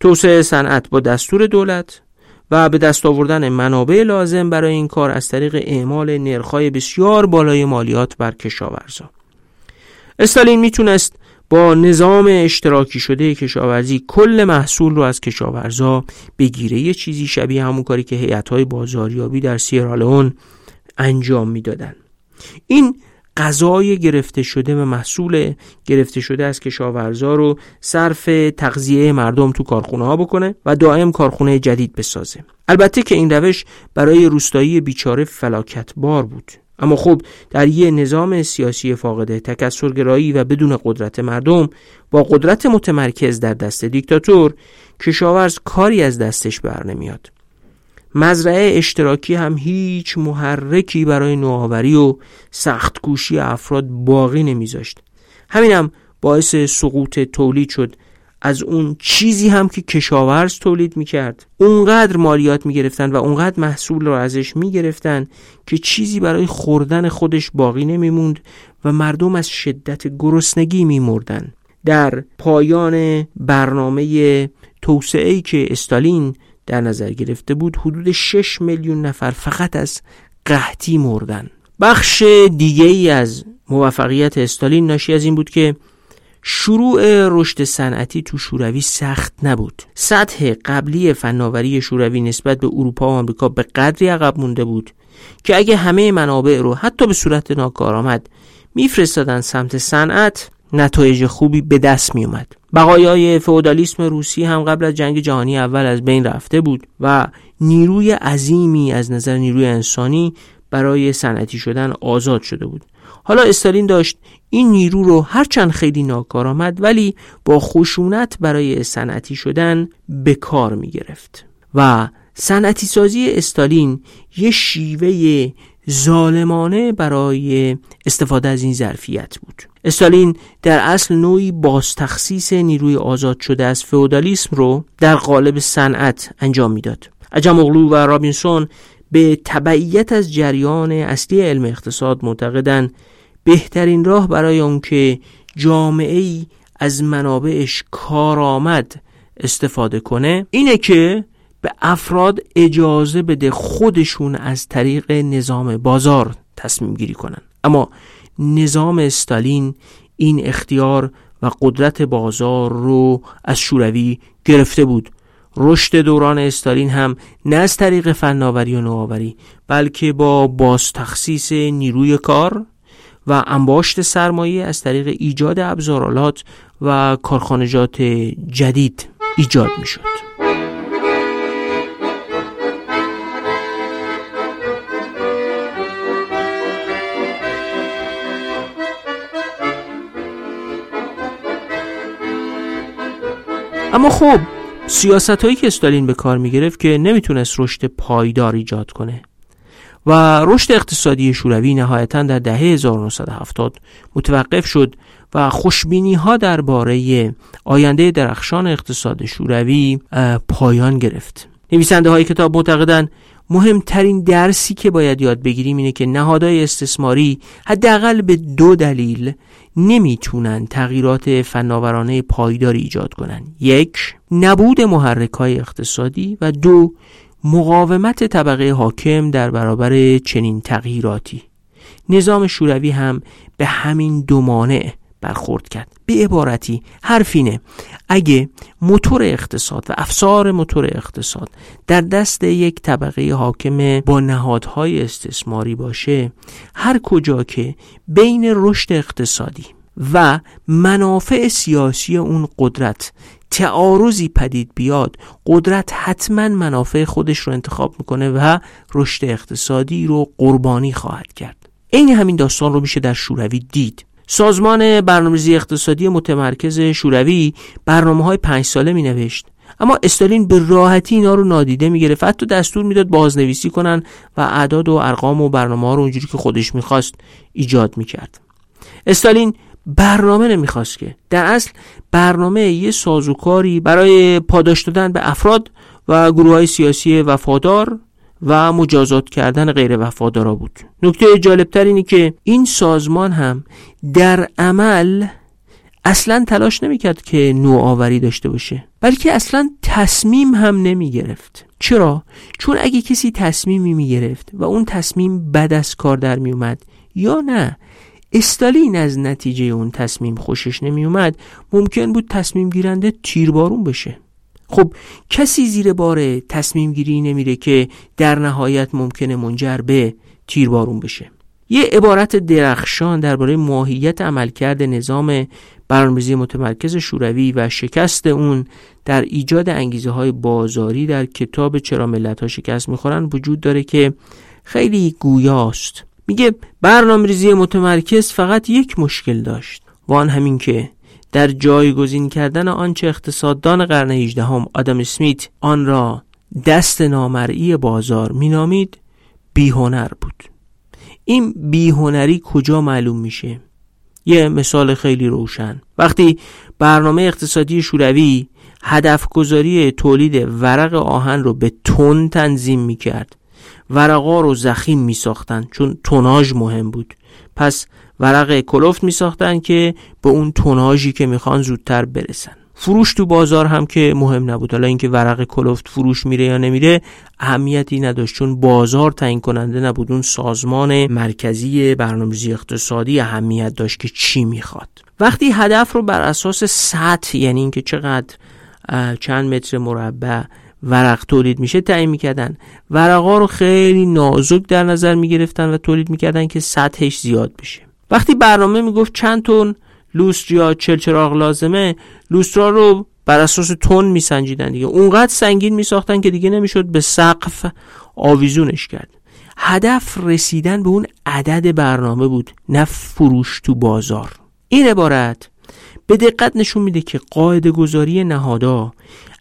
توسعه صنعت با دستور دولت و به دست آوردن منابع لازم برای این کار از طریق اعمال نرخ‌های بسیار بالای مالیات بر کشاورزا. استالین می‌تونست با نظام اشتراکی شده کشاورزی کل محصول رو از کشاورزا بگیره. یه چیزی شبیه همون کاری که هیئت‌های بازاریابی در سیرالئون انجام می‌دادن. این غذای گرفته شده و محصول گرفته شده از کشاورزا رو صرف تغذیه مردم تو کارخونه ها بکنه و دائم کارخونه جدید بسازه. البته که این روش برای روستایی بیچاره فلاکت بار بود. اما خب در یه نظام سیاسی فاقده تکسرگرایی و بدون قدرت مردم با قدرت متمرکز در دست دیکتاتور کشاورز کاری از دستش بر نمیاد. مزرعه اشتراکی هم هیچ محرکی برای نوآوری و سخت کوشی افراد باقی نمیذاشت. همینم هم باعث سقوط تولید شد. از اون چیزی هم که کشاورز تولید می‌کرد. اونقدر مالیات می‌گرفتن و اونقدر محصول رو ازش می‌گرفتن که چیزی برای خوردن خودش باقی نمیموند و مردم از شدت گرسنگی میمردن. در پایان برنامه توسعه که استالین در نظر گرفته بود حدود 6 میلیون نفر فقط از قحطی مردن. بخش دیگه ای از موفقیت استالین ناشی از این بود که شروع رشد صنعتی تو شوروی سخت نبود. سطح قبلی فناوری شوروی نسبت به اروپا و آمریکا به قدری عقب مونده بود که اگه همه منابع رو حتی به صورت ناکارآمد میفرستادن سمت صنعت. نتایج خوبی به دست می اومد بقایای فئودالیسم روسی هم قبل از جنگ جهانی اول از بین رفته بود و نیروی عظیمی از نظر نیروی انسانی برای صنعتی شدن آزاد شده بود. حالا استالین داشت این نیرو رو هرچند خیلی ناکارآمد ولی با خشونت برای صنعتی شدن به کار می گرفت و صنعتی سازی استالین یه شیوه ظالمانه برای استفاده از این ظرفیت بود. استالین در اصل نوعی بازتخصیص نیروی آزاد شده از فئودالیسم رو در قالب صنعت انجام می‌داد. عجم اغلو و رابینسون به تبعیت از جریان اصلی علم اقتصاد معتقدند بهترین راه برای اون که جامعه ای از منابعش کارآمد استفاده کنه اینه که به افراد اجازه بده خودشون از طریق نظام بازار تصمیم گیری کنن اما نظام استالین این اختیار و قدرت بازار رو از شوروی گرفته بود رشد دوران استالین هم نه از طریق فناوری و نوآوری بلکه با باز تخصیص نیروی کار و انباشت سرمایه از طریق ایجاد ابزارالات و کارخانجات جدید ایجاد می. اما خب سیاست هایی که استالین به کار می گرفت که نمی‌تونست رشد پایدار ایجاد کنه. و رشد اقتصادی شوروی نهایتا در دهه 1970 متوقف شد و خوشبینی ها درباره آینده درخشان اقتصاد شوروی پایان گرفت. نویسنده های کتاب معتقدند مهمترین درسی که باید یاد بگیریم اینه که نهادهای استثماری حداقل به دو دلیل نمی‌تونن تغییرات فناورانه پایداری ایجاد کنن. یک نبود محرک های اقتصادی و دو مقاومت طبقه حاکم در برابر چنین تغییراتی. نظام شوروی هم به همین دو مانع برخورد کرد. به عبارتی حرفینه اگه موتور اقتصاد و افسار موتور اقتصاد در دست یک طبقه حاکم با نهادهای استثماری باشه هر کجا که بین رشد اقتصادی و منافع سیاسی اون قدرت تعارضی پدید بیاد قدرت حتما منافع خودش رو انتخاب می‌کنه و رشد اقتصادی رو قربانی خواهد کرد. این همین داستان رو میشه در شوروی دید. سازمان برنامه‌ریزی اقتصادی متمرکز شوروی برنامه های پنج ساله می نوشت اما استالین به راحتی اینا رو نادیده می‌گرفت. حتی دستور می‌داد بازنویسی کنن و اعداد و ارقام و برنامه ها رو اونجوری که خودش می‌خواست ایجاد می‌کرد. استالین برنامه نمی‌خواست که. در اصل برنامه یه سازوکاری برای پاداش دادن به افراد و گروه های سیاسی وفادار و مجازات کردن غیر وفادارا بود. نکته جالبتر اینه که این سازمان هم در عمل اصلا تلاش نمی‌کرد که نوآوری داشته باشه بلکه اصلا تصمیم هم نمی گرفت چرا؟ چون اگه کسی تصمیمی می گرفت و اون تصمیم بد از کار در می اومد یا نه استالین از نتیجه اون تصمیم خوشش نمی اومد ممکن بود تصمیم گیرنده تیربارون بشه. خب کسی زیر بار تصمیم گیری نمیره که در نهایت ممکنه منجر به تیربارون بشه. یه عبارت درخشان درباره ماهیت عملکرد نظام برنامه‌ریزی متمرکز شوروی و شکست اون در ایجاد انگیزه های بازاری در کتاب چرا ملت ها شکست می‌خورن وجود داره که خیلی گویاست. میگه برنامه‌ریزی متمرکز فقط یک مشکل داشت. و آن همین که در جایگزین کردن آنچه اقتصاددان قرن 18 هم آدم اسمیت آن را دست نامرئی بازار مینامید بیهنر بود. این بیهنری کجا معلوم میشه؟ یه مثال خیلی روشن. وقتی برنامه اقتصادی شوروی هدف گذاری تولید ورق آهن رو به تن تنظیم می‌کرد ورقا رو زخیم میساختن چون توناژ مهم بود. پس ورق کلوفت می ساختن که به اون توناژی که می‌خوان زودتر برسن. فروش تو بازار هم که مهم نبود. حالا اینکه ورق کلفت فروش میره یا نمیره اهمیتی نداشت. چون بازار تعیین کننده نبود. اون سازمان مرکزی برنامه‌ریزی اقتصادی اهمیت داشت که چی می‌خواد. وقتی هدف رو بر اساس سطح یعنی اینکه چقدر چند متر مربع ورق تولید میشه تعیین می‌کردن. ورقا رو خیلی نازک در نظر می‌گرفتن و تولید می‌کردن که سطحش زیاد بشه. وقتی برنامه می‌گفت چند تن لوستر یا چلچراغ لازمه لوسترا رو بر اساس تن میسنجیدن دیگه. اونقدر سنگین میساختن که دیگه نمی‌شد به سقف آویزونش کرد. هدف رسیدن به اون عدد برنامه بود نه فروش تو بازار. این عبارت به دقت نشون میده که قاعده گذاری نهادا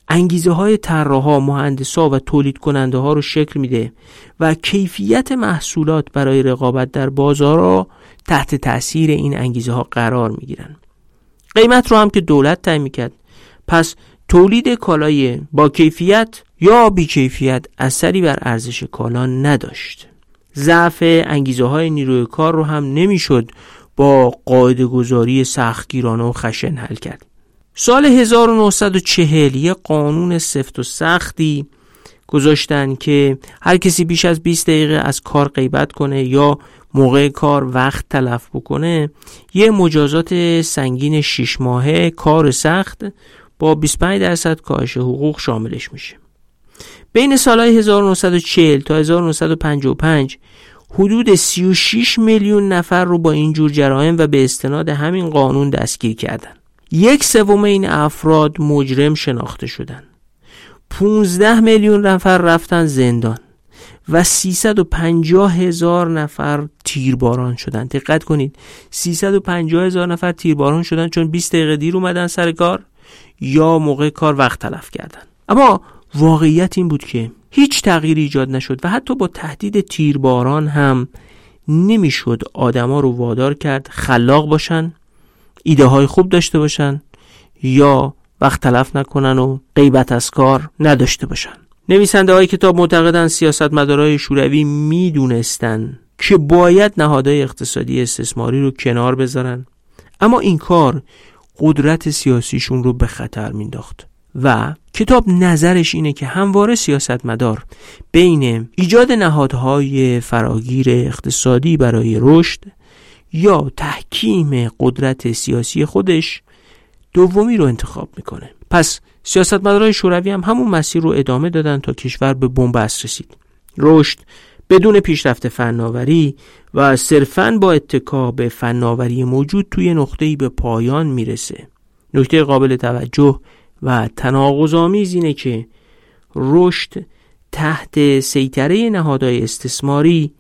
انگیزه های طراحا، مهندسا و تولید کننده ها رو شکل میده و کیفیت محصولات برای رقابت در بازارها تحت تاثیر این انگیزه ها قرار می‌گیرن. قیمت رو هم که دولت تعیین می‌کرد. پس تولید کالای با کیفیت یا کیفیت اثری بر ارزش کالا نداشت. ضعف انگیزه های نیروی کار رو هم نمی‌شد با قاعده گذاری سختگیرانه و خشن حل کرد. سال 1940 یه قانون سفت و سختی گذاشتن که هر کسی بیش از 20 دقیقه از کار غیبت کنه یا موقع کار وقت تلف بکنه یه مجازات سنگین 6 ماهه کار سخت با 25 درصد کاهش حقوق شاملش میشه. بین سالهای 1940 تا 1955 حدود 36 میلیون نفر رو با این جور جرائم و به استناد همین قانون دستگیر کردن. یک سوم این افراد مجرم شناخته شدن. 15 میلیون نفر رفتن زندان. و 350 هزار نفر تیرباران شدن. دقت کنید. 350 هزار نفر تیرباران شدن چون 20 دقیقه دیر اومدن سر کار یا موقع کار وقت تلف کردن. اما واقعیت این بود که هیچ تغییری ایجاد نشد و حتی با تهدید تیرباران هم نمی‌شد آدما رو وادار کرد خلاق باشن ایده های خوب داشته باشن یا وقت تلف نکنن و غیبت از کار نداشته باشن. نویسنده های کتاب معتقدن سیاست مدارای شوروی می‌دونستن که باید نهادهای اقتصادی استثماری رو کنار بذارن. اما این کار قدرت سیاسیشون رو به خطر مینداخت و کتاب نظرش اینه که همواره سیاستمدار بین ایجاد نهادهای فراگیر اقتصادی برای رشد یا تحکیم قدرت سیاسی خودش دومی رو انتخاب می‌کنه. پس سیاستمدارای شوروی هم همون مسیر رو ادامه دادن تا کشور به بنبست رسید. رشد بدون پیشرفت فناوری و صرفا با اتکا به فناوری موجود توی نقطه‌ای به پایان می‌رسه. نکته قابل توجه و تناقض‌آمیز اینه که رشد تحت سیطره نهادهای استثماری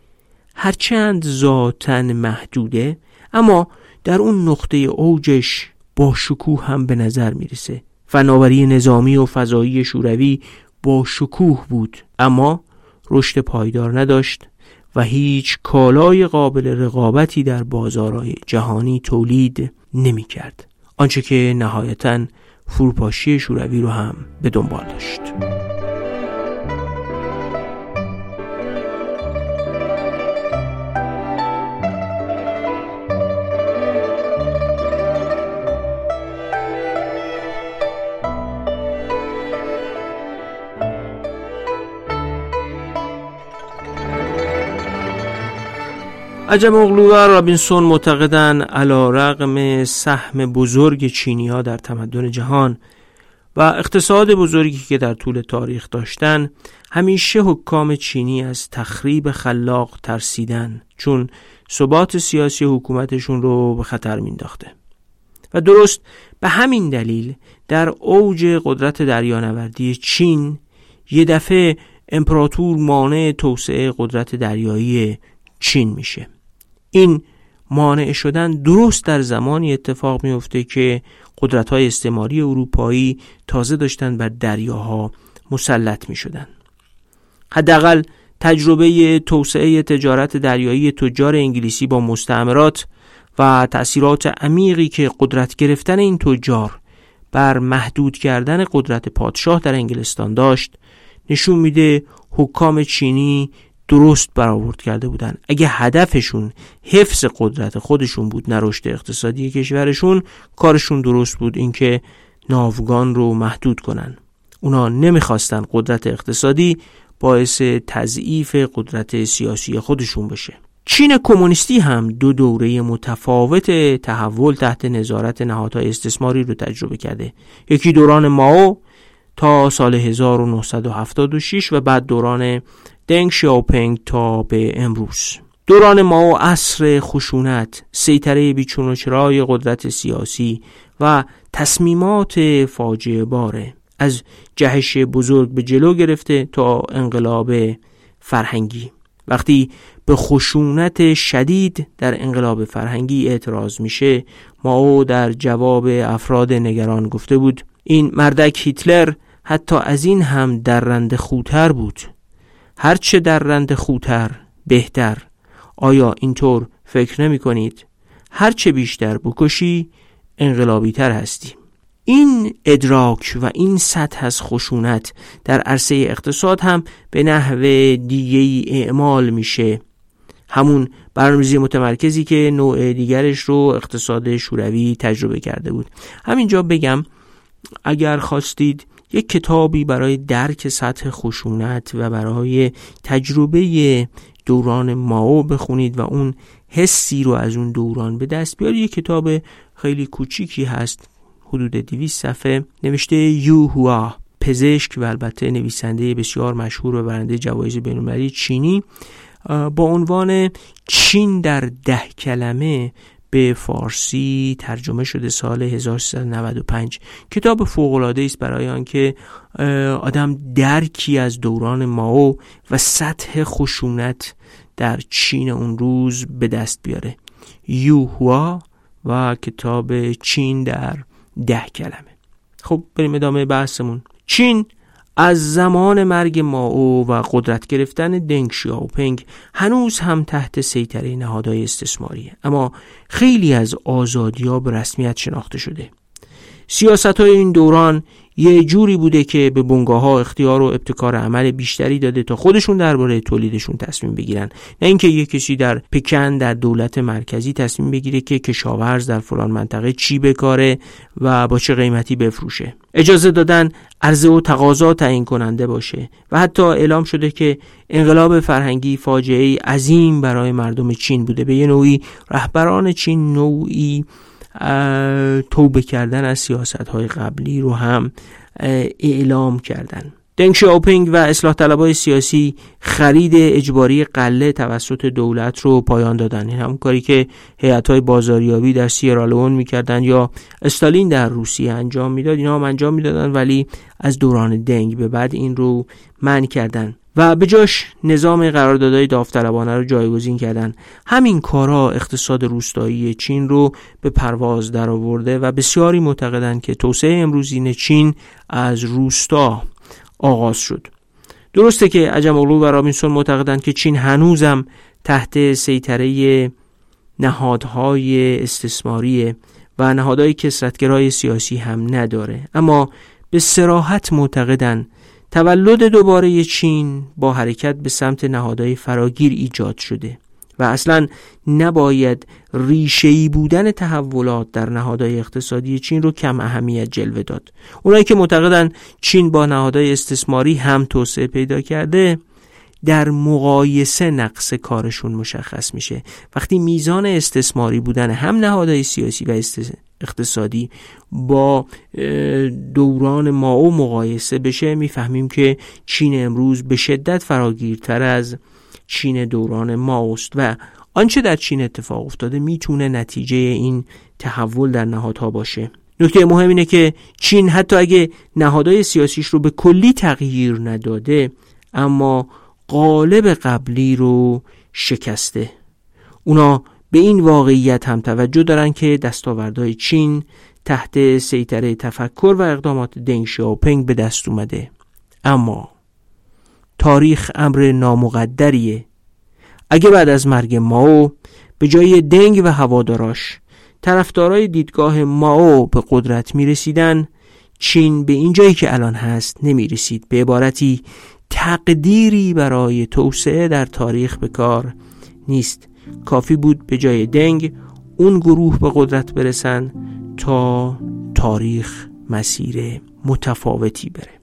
هرچند ذاتا محدوده اما در اون نقطه اوجش با شکوه هم به نظر می‌رسه. فناوری نظامی و فضایی شوروی با شکوه بود اما رشد پایدار نداشت و هیچ کالای قابل رقابتی در بازارهای جهانی تولید نمی کرد آنچه که نهایتا فروپاشی شوروی رو هم به دنبال داشت. عجم اغلو و رابینسون معتقدن علا رقم سهم بزرگ چینی ها در تمدن جهان و اقتصاد بزرگی که در طول تاریخ داشتن همیشه حکام چینی از تخریب خلاق ترسیدن چون ثبات سیاسی حکومتشون رو به خطر مینداخته و درست به همین دلیل در اوج قدرت دریانوردی چین یه دفعه امپراتور مانع توسعه قدرت دریایی چین میشه. این مانع شدن درست در زمانی اتفاق میفته که قدرت های استعماری اروپایی تازه داشتن بر دریاها مسلط می شدن. حداقل تجربه توسعه تجارت دریایی تجار انگلیسی با مستعمرات و تأثیرات عمیقی که قدرت گرفتن این تجار بر محدود کردن قدرت پادشاه در انگلستان داشت نشون میده حکام چینی درست برآورد کرده بودن. اگه هدفشون حفظ قدرت خودشون بود نه رشد اقتصادی کشورشون کارشون درست بود اینکه ناوگان رو محدود کنن. اونا نمی‌خواستن قدرت اقتصادی باعث تضعیف قدرت سیاسی خودشون بشه. چین کمونیستی هم دو دوره متفاوت تحول تحت نظارت نهادهای استثماری رو تجربه کرده. یکی دوران ماو تا سال 1976 و بعد دوران دنگ شیاوپنگ تا به امروز. دوران ماو عصر خشونت سیطره بیچون و چرای قدرت سیاسی و تصمیمات فاجعه باره از جهش بزرگ به جلو گرفته تا انقلاب فرهنگی. وقتی به خشونت شدید در انقلاب فرهنگی اعتراض میشه ماو در جواب افراد نگران گفته بود این مردک هیتلر حتی از این هم درنده خوتر بود. هرچه درنده خوتر بهتر. آیا اینطور فکر نمی کنید؟ هرچه بیشتر بکشی انقلابی تر هستی. این ادراک و این سطح از خشونت در عرصه اقتصاد هم به نحو دیگه اعمال میشه. همون برنامه‌ریزی متمرکزی که نوع دیگرش رو اقتصاد شوروی تجربه کرده بود. همینجا بگم اگر خواستید یک کتابی برای درک سطح خشونت و برای تجربه دوران ماو بخونید و اون حسی رو از اون دوران به دست بیارید. یک کتاب خیلی کوچیکی هست حدود 200 صفحه نوشته یو هوا پزشک و البته نویسنده بسیار مشهور و برنده جوایز بین‌المللی چینی. با عنوان چین در ده کلمه به فارسی ترجمه شده سال 1395 کتاب فوق‌العاده است برای آنکه آدم درکی از دوران ماو و سطح خشونت در چین اون روز به دست بیاره. یوهوا و کتاب چین در ده کلمه. خب بریم ادامه بحثمون. چین از زمان مرگ ماو و قدرت گرفتن دنگ شیاوپنگ هنوز هم تحت سیطره نهادهای استثماریه اما خیلی از آزادی ها به رسمیت شناخته شده. سیاست های این دوران یه جوری بوده که به بنگاه ها اختیار و ابتکار عمل بیشتری داده تا خودشون درباره تولیدشون تصمیم بگیرن. نه اینکه یه کسی در پکن در دولت مرکزی تصمیم بگیره که کشاورز در فلان منطقه چی بکاره و با چه قیمتی بفروشه. اجازه دادن عرضه و تقاضا تعیین کننده باشه و حتی اعلام شده که انقلاب فرهنگی فاجعه عظیم برای مردم چین بوده. به یه نوعی رهبران چین نوعی توبه کردن از سیاست های قبلی رو هم اعلام کردن. دنگ شاوپینگ و اصلاح طلبای سیاسی خرید اجباری قله توسط دولت رو پایان دادن. این هم کاری که های بازاریابی در سیرالون می‌کردن یا استالین در روسیه انجام می‌داد. اینا هم انجام می‌دادن ولی از دوران دنگ به بعد این رو من کردن. و به جاش نظام قراردادهای داوطلبانه رو جایگزین کردن. همین کارها اقتصاد روستایی چین رو به پرواز درآورده و بسیاری معتقدند که توسعه امروزین چین از روستا آغاز شد. درسته که عجم اغلو و رابینسون معتقدند که چین هنوزم تحت سیطره نهادهای استثماری و نهادهای کسرتگرای سیاسی هم نداره. اما به سراحت معتقدند تولد دوباره چین با حرکت به سمت نهادهای فراگیر ایجاد شده. و اصلا نباید ریشه‌ای بودن تحولات در نهادهای اقتصادی چین رو کم اهمیت جلوه داد. اونایی که معتقدن چین با نهادهای استثماری هم توسعه پیدا کرده در مقایسه نقص کارشون مشخص میشه. وقتی میزان استثماری بودن هم نهادهای سیاسی و اقتصادی با دوران ماو مقایسه بشه می‌فهمیم که چین امروز به شدت فراگیرتر از چین دوران ماوست و آنچه در چین اتفاق افتاده می‌تونه نتیجه این تحول در نهادها باشه. نکته مهم اینه که چین حتی اگه نهادهای سیاسیش رو به کلی تغییر نداده اما قالب قبلی رو شکسته. اونا به این واقعیت هم توجه دارن که دستاوردهای چین تحت سیطره تفکر و اقدامات دنگ شاوپنگ به دست اومده. اما تاریخ امر نامقدریه. اگه بعد از مرگ ماو به جای دنگ و هواداراش طرفدارای دیدگاه ماو به قدرت می رسیدن چین به این جایی که الان هست نمی رسید به عبارتی تقدیری برای توسعه در تاریخ به کار نیست. کافی بود به جای دنگ اون گروه به قدرت برسن تا تاریخ مسیر متفاوتی بره.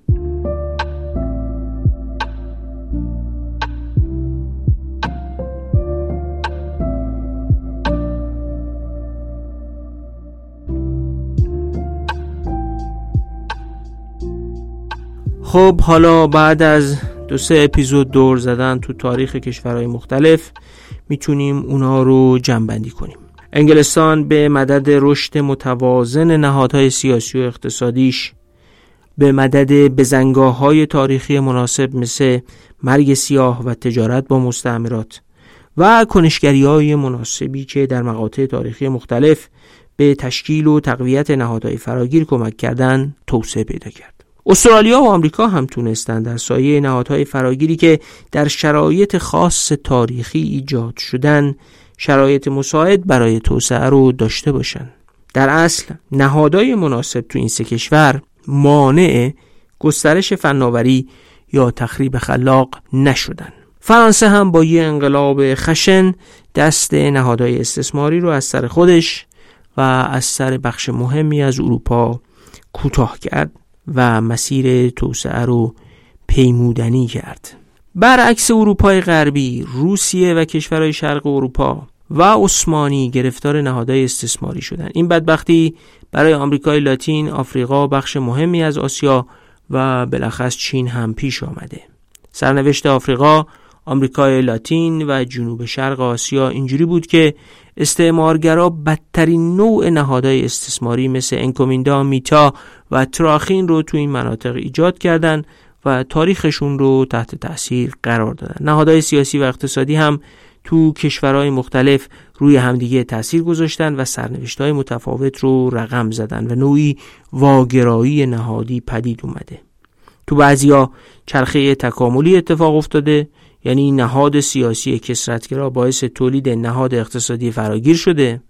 خب حالا بعد از دو سه اپیزود دور زدن تو تاریخ کشورهای مختلف می‌تونیم اونا رو جنبندی کنیم انگلستان به مدد رشد متوازن نهادهای سیاسی و اقتصادیش به مدد بزنگاه های تاریخی مناسب مثل مرگ سیاه و تجارت با مستعمرات و کنشگری های مناسبی که در مقاطع تاریخی مختلف به تشکیل و تقویت نهادهای فراگیر کمک کردن توسعه پیدا کرد. استرالیا و آمریکا هم تونستند در سایه نهادهای فراگیری که در شرایط خاص تاریخی ایجاد شدن شرایط مساعد برای توسعه رو داشته باشند. در اصل نهادهای مناسب تو این سه کشور مانع گسترش فناوری یا تخریب خلاق نشدن فرانسه هم با یه انقلاب خشن دست نهادهای استثماری رو از سر خودش و از سر بخش مهمی از اروپا کوتاه کرد و مسیر توسعه رو پیمودنی کرد. برعکس اروپای غربی روسیه و کشورهای شرق اروپا و عثمانی گرفتار نهادهای استثماری شدند. این بدبختی برای آمریکای لاتین آفریقا بخش مهمی از آسیا و بالاخص چین هم پیش آمده. سرنوشت آفریقا آمریکای لاتین و جنوب شرق آسیا اینجوری بود که استعمارگرا بدترین نوع نهادهای استثماری مثل انکومیندا، میتا و تراخین رو تو این مناطق ایجاد کردند و تاریخشون رو تحت تاثیر قرار دادن. نهادهای سیاسی و اقتصادی هم تو کشورهای مختلف روی همدیگه تاثیر گذاشتن و سرنوشت های متفاوت رو رقم زدن و نوعی واگرایی نهادی پدید اومده. تو بعضیا چرخه تکاملی اتفاق افتاده یعنی نهاد سیاسی کسرتگرا باعث تولید نهاد اقتصادی فراگیر شده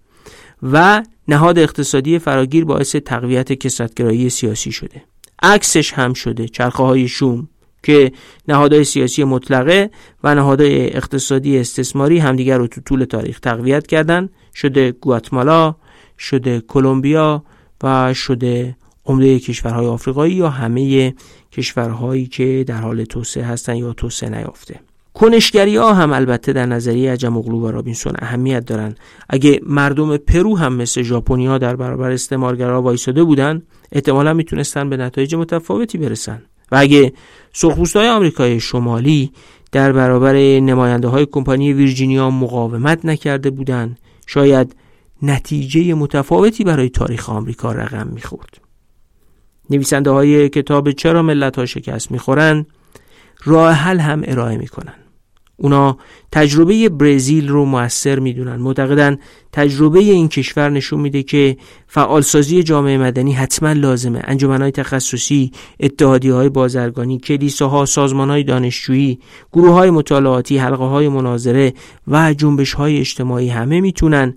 و نهاد اقتصادی فراگیر باعث تقویت کسرتگرایی سیاسی شده. عکسش هم شده چرخه های شوم که نهادهای سیاسی مطلقه و نهادهای اقتصادی استثماری همدیگر رو تو طول تاریخ تقویت کردن. شده گواتمالا شده کلمبیا و شده عمده کشورهای آفریقایی یا همه کشورهایی که در حال توسعه هستن یا توسعه نیافته. کنشگری ها هم البته در نظریه عجم‌اوغلو و رابینسون اهمیت دارن. اگه مردم پرو هم مثل ژاپنی در برابر استعمارگرا وایساده بودن احتمالا می‌تونستن به نتایج متفاوتی برسن. و اگه های آمریکای شمالی در برابر نماینده های کمپانی ویرجینیا مقاومت نکرده بودند شاید نتیجه متفاوتی برای تاریخ آمریکا رقم می‌خورد. نویسنده های کتاب چرا ملت ها شکست می‌خورند راه حل هم ارائه می‌کنن. اونا تجربه برزیل رو موثر می‌دونن. معتقدن تجربه این کشور نشون میده که فعالسازی جامعه مدنی حتما لازمه. انجمنهای تخصصی اتحادی های بازرگانی کلیساها سازمان های دانشجویی گروه های مطالعاتی حلقه های مناظره و جنبش های اجتماعی همه می‌تونن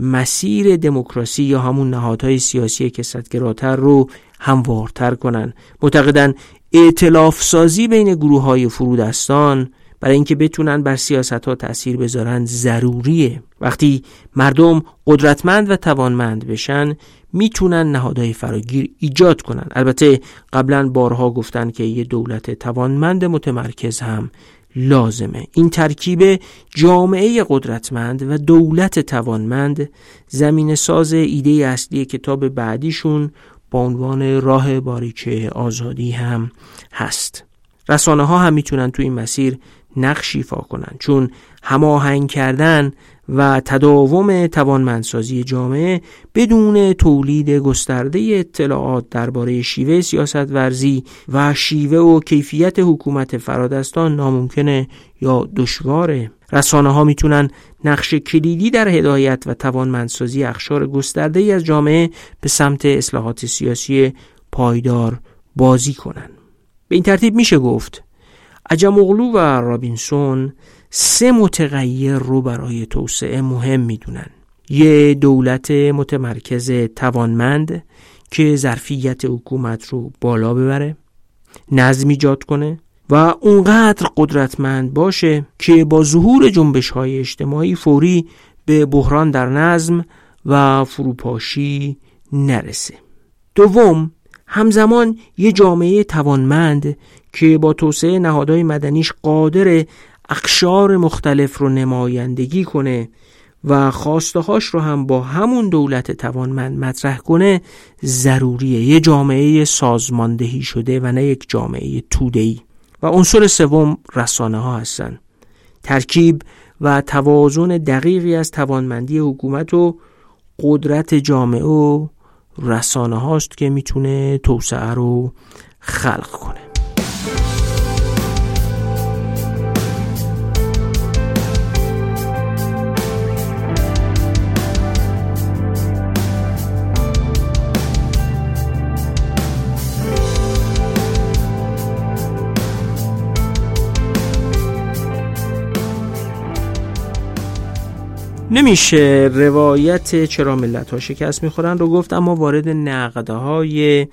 مسیر دموکراسی یا همون نهادهای سیاسی کسرتگراتر رو هموارتر کنن. معتقدن ائتلاف سازی بین گروه های فرودستان برای اینکه بتونن بر سیاست ها تاثیر بذارن ضروریه. وقتی مردم قدرتمند و توانمند بشن می‌تونن نهادهای فراگیر ایجاد کنن. البته قبلا بارها گفتن که یه دولت توانمند متمرکز هم لازمه. این ترکیب جامعه قدرتمند و دولت توانمند زمین ساز ایده اصلی کتاب بعدیشون با عنوان راه باریک آزادی هم هست. رسانه ها هم می‌تونن تو این مسیر نقش ایفا کنن چون هماهنگ کردن و تداوم توانمندسازی جامعه بدون تولید گسترده اطلاعات درباره شیوه سیاست ورزی و شیوه و کیفیت حکومت فرادستان ناممکنه یا دشواره. رسانه ها می‌تونن نقش کلیدی در هدایت و توانمندسازی اخشار گسترده ای از جامعه به سمت اصلاحات سیاسی پایدار بازی کنن به این ترتیب میشه گفت عجموغلو و رابینسون سه متغیر رو برای توسعه مهم می‌دونن. یه دولت متمرکز توانمند که ظرفیت حکومت رو بالا ببره نظم ایجاد کنه و اونقدر قدرتمند باشه که با ظهور جنبش های اجتماعی فوری به بحران در نظم و فروپاشی نرسه. دوم همزمان یه جامعه توانمند که با توسعه نهادهای مدنیش قادر اقشار مختلف رو نمایندگی کنه و هاش رو هم با همون دولت توانمند مطرح کنه ضروریه. یه جامعه سازماندهی شده و نه یک جامعه تودهی و عنصر سوم رسانه ها هستن. ترکیب و توازن دقیقی از توانمندی حکومت و قدرت جامعه و رسانه هاست که می‌تونه توسعه رو خلق کنه. نمیشه روایت چرا ملت ها شکست می‌خورن رو گفت اما وارد نقده های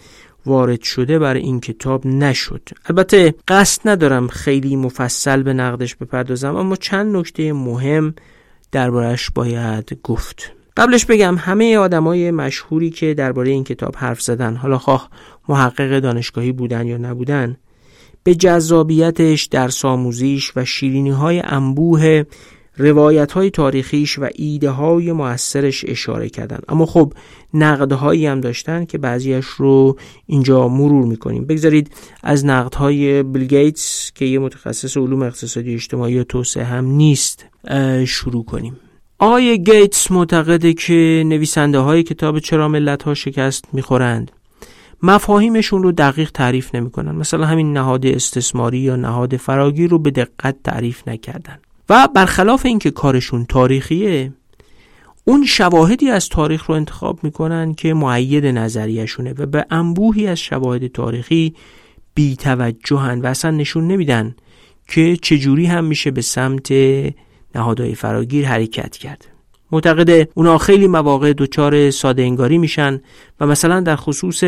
وارد شده برای این کتاب نشد. البته قصد ندارم خیلی مفصل به نقدش بپردازم اما چند نکته مهم دربارش باید گفت. قبلش بگم همه آدمای مشهوری که درباره این کتاب حرف زدن حالا خواه محقق دانشگاهی بودن یا نبودن به جذابیتش در ساموزیش و شیرینی های انبوه روایت های تاریخیش و ایده های موثرش اشاره کردن. اما خب نقدهایی هم داشتن که بعضیش رو اینجا مرور می‌کنیم. بگذارید از نقدهای بیل گیتس که یه متخصص علوم اقتصادی اجتماعی و توسعه هم نیست شروع کنیم. آقای گیتس معتقده که نویسنده های کتاب چرا ملت ها شکست می‌خورند. مفاهیمشون رو دقیق تعریف نمی‌کنن. مثلا همین نهاد استثماری یا نهاد فراگیر رو به دقت تعریف نکردن. و برخلاف اینکه کارشون تاریخیه اون شواهدی از تاریخ رو انتخاب می‌کنن که معید نظریشونه و به انبوهی از شواهد تاریخی بی توجهن و اصلا نشون نمیدن که چجوری هم میشه به سمت نهادهای فراگیر حرکت کرد. معتقده اونا خیلی مواقع دچار ساده انگاری میشن و مثلا در خصوص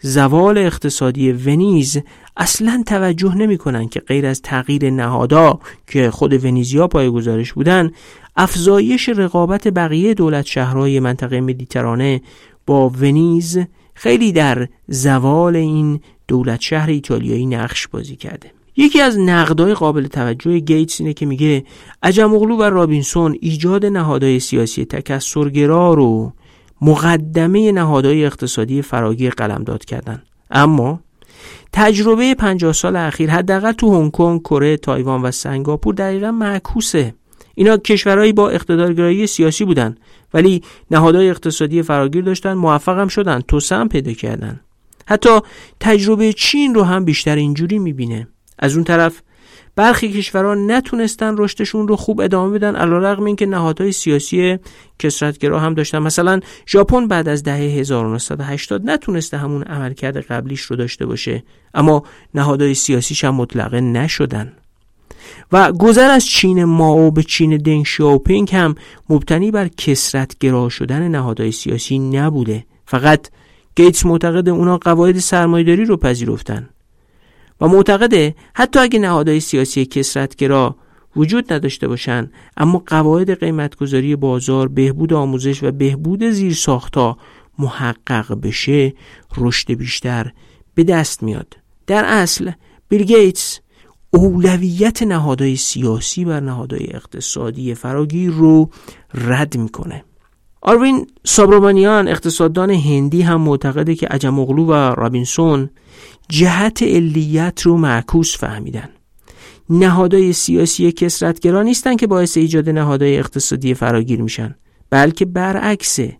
زوال اقتصادی ونیز اصلا توجه نمی‌کنن که غیر از تغییر نهادا که خود ونیزیا پای گزارش بودن افزایش رقابت بقیه دولت شهرهای منطقه مدیترانه با ونیز خیلی در زوال این دولت شهر ایتالیایی نقش بازی کرده. یکی از نقدای قابل توجه گیتس اینه که میگه عجم و رابینسون ایجاد نهادهای سیاسی تکسرگرا رو مقدمه نهادهای اقتصادی فراگیر قلمداد کردن. اما تجربه 50 سال اخیر حداقل تو هنگ کنگ، کره، تایوان و سنگاپور دقیقا معکوسه. اینا کشورهایی با اقتدارگرایی سیاسی بودن ولی نهادهای اقتصادی فراگیر داشتن موفق هم شدن توسعه پیدا کردن. حتی تجربه چین رو هم بیشتر اینجوری می‌بینه. از اون طرف برخی کشورها نتونستن رشدشون رو خوب ادامه بدن علیرغم اینکه نهادهای سیاسی کسرتگرا هم داشتن. مثلا ژاپن بعد از دهه 1980 نتونسته همون عملکرد قبلیش رو داشته باشه اما نهادهای سیاسیش هم مطلقه نشدن. و گذر از چین ماو به چین دنگ شاوپینگ هم مبتنی بر کسرتگرا شدن نهادهای سیاسی نبوده. فقط گیتس معتقد اونا قواعد سرمایهداری رو پذیرفتن. و معتقده حتی اگه نهادهای سیاسی کسرتگرا وجود نداشته باشند اما قواعد قیمتگذاری بازار بهبود آموزش و بهبود زیرساختها محقق بشه رشد بیشتر به دست میاد. در اصل بیل گیتس اولویت نهادهای سیاسی بر نهادهای اقتصادی فراگیر رو رد می‌کنه. آروین سابرومانیان اقتصاددان هندی هم معتقده که عجم و رابینسون جهت علیت رو معکوس فهمیدن. نهادهای سیاسی کسرتگرا نیستن که باعث ایجاد نهادهای اقتصادی فراگیر میشن بلکه برعکسه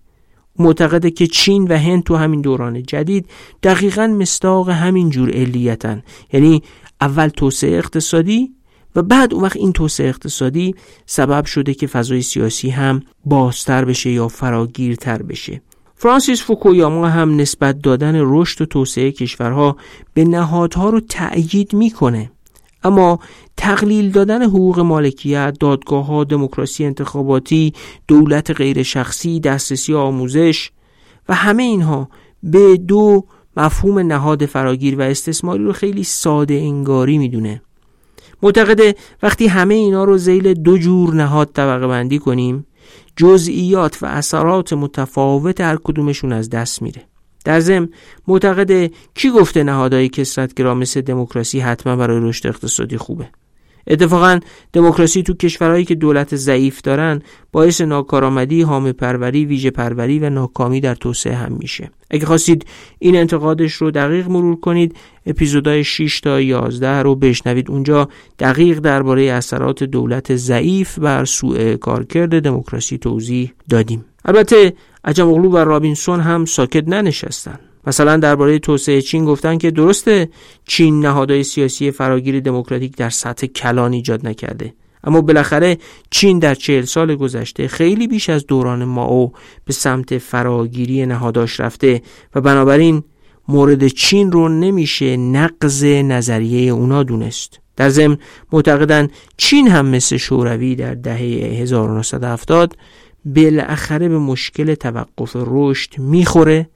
معتقده که چین و هند تو همین دوران جدید دقیقا مستاق همین جور علیتن. یعنی اول توسعه اقتصادی و بعد اون وقت این توسعه اقتصادی سبب شده که فضای سیاسی هم بازتر بشه یا فراگیرتر بشه. فرانسیس فوکویاما هم نسبت دادن رشد و توسعه کشورها به نهادها رو تأیید می‌کنه. اما تقلیل دادن حقوق مالکیت، دادگاه ها، دموکراسی انتخاباتی، دولت غیر شخصی، دسترسی آموزش و همه اینها به دو مفهوم نهاد فراگیر و استثماری رو خیلی ساده انگاری می‌دونه. معتقده وقتی همه اینا رو زیل دو جور نهاد طبقه بندی کنیم جزئیات و اثرات متفاوت هر کدومشون از دست میره. در ضمن معتقد کی گفته نهادهای کسرتگرا مثل دموکراسی حتما برای رشد اقتصادی خوبه؟ اتفاقا دموکراسی تو کشورهایی که دولت ضعیف دارن باعث ناکارآمدی، حامل پروری، ویژه پروری و ناکامی در توسعه هم میشه. اگه خواستید این انتقادش رو دقیق مرور کنید، اپیزودهای 6 تا 11 رو بشنوید. اونجا دقیق درباره اثرات دولت ضعیف بر سوء کارکرد دموکراسی توضیح دادیم. البته عجم اغلو و رابینسون هم ساکت ننشستن. مثلا درباره توسعه چین گفتن که درسته چین نهادهای سیاسی فراگیر دموکراتیک در سطح کلان ایجاد نکرده. اما بالاخره چین در چهل سال گذشته خیلی بیش از دوران ماو به سمت فراگیری نهاداش رفته و بنابراین مورد چین رو نمیشه نقض نظریه اونا دونست. در ضمن معتقدن چین هم مثل شوروی در دهه 1970 بالاخره به مشکل توقف رشد می‌خوره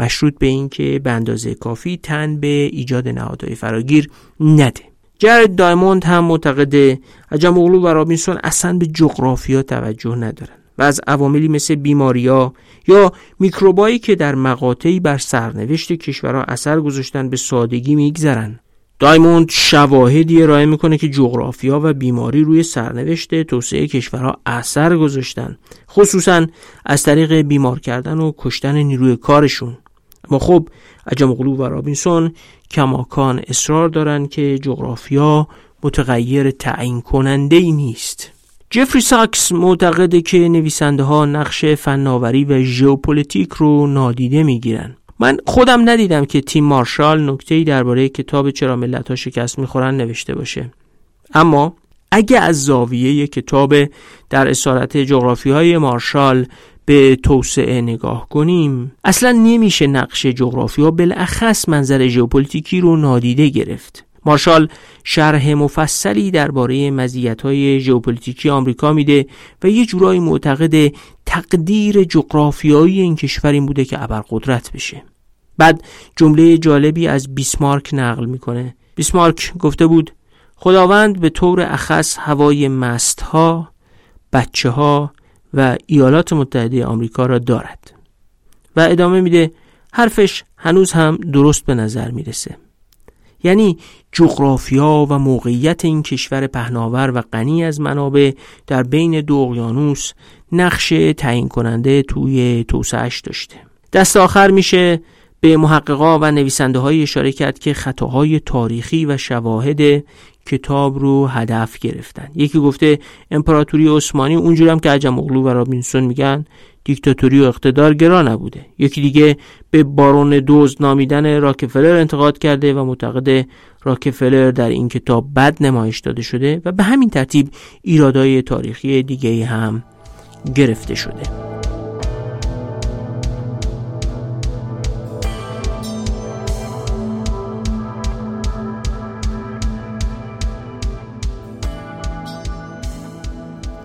مشروط به اینکه به اندازه کافی تن به ایجاد نهادهای فراگیر نده. جرد دایموند هم معتقده عجم اغلو و رابینسون اصلا به جغرافیا توجه ندارن و از عواملی مثل بیماریا یا میکروبایی که در مقاطعی بر سرنوشت کشورها اثر گذاشتن به سادگی میگذرن دایموند شواهدی ارائه می‌کنه که جغرافیا و بیماری روی سرنوشت توسعه کشورها اثر گذاشتن خصوصا از طریق بیمار کردن و کشتن نیروی کارشون. اما خب عجم‌اوغلو و رابینسون کماکان اصرار دارند که جغرافیا متغیر تعیین کننده ای نیست. جفری ساکس معتقده که نویسنده ها نقش فناوری و ژئوپلیتیک رو نادیده می‌گیرن من خودم ندیدم که تیم مارشال نکته درباره کتاب چرا ملت ها شکست می‌خورن نوشته باشه. اما اگه از زاویه کتاب در اسارت جغرافیای مارشال به توسعه نگاه کنیم. اصلا نمیشه نقش جغرافیا بالاخص منظر ژئوپلیتیکی رو نادیده گرفت. مارشال شرح مفصلی درباره مزیت‌های ژئوپلیتیکی آمریکا میده و یه جورایی معتقده تقدیر جغرافیایی این کشور این بوده که ابرقدرت بشه. بعد جمله جالبی از بیسمارک نقل می‌کنه. بیسمارک گفته بود خداوند به طور اخص هوای مستها بچه ها و ایالات متحده آمریکا را دارد. و ادامه میده حرفش هنوز هم درست به نظر می‌رسه. یعنی جغرافیا و موقعیت این کشور پهناور و غنی از منابع در بین دو اقیانوس نقش تعیین کننده توی توسعهش داشته. دست آخر میشه به محققا و نویسنده های اشاره کرد که خطاهای تاریخی و شواهد کتاب رو هدف گرفتن. یکی گفته امپراتوری عثمانی اونجورم که عجم اغلو و رابینسون میگن دیکتاتوری و اقتدار گرا نبوده. یکی دیگه به بارون دوز نامیدن راکفلر انتقاد کرده و معتقد راکفلر در این کتاب بد نمایش داده شده و به همین ترتیب ایرادای تاریخی دیگه هم گرفته شده.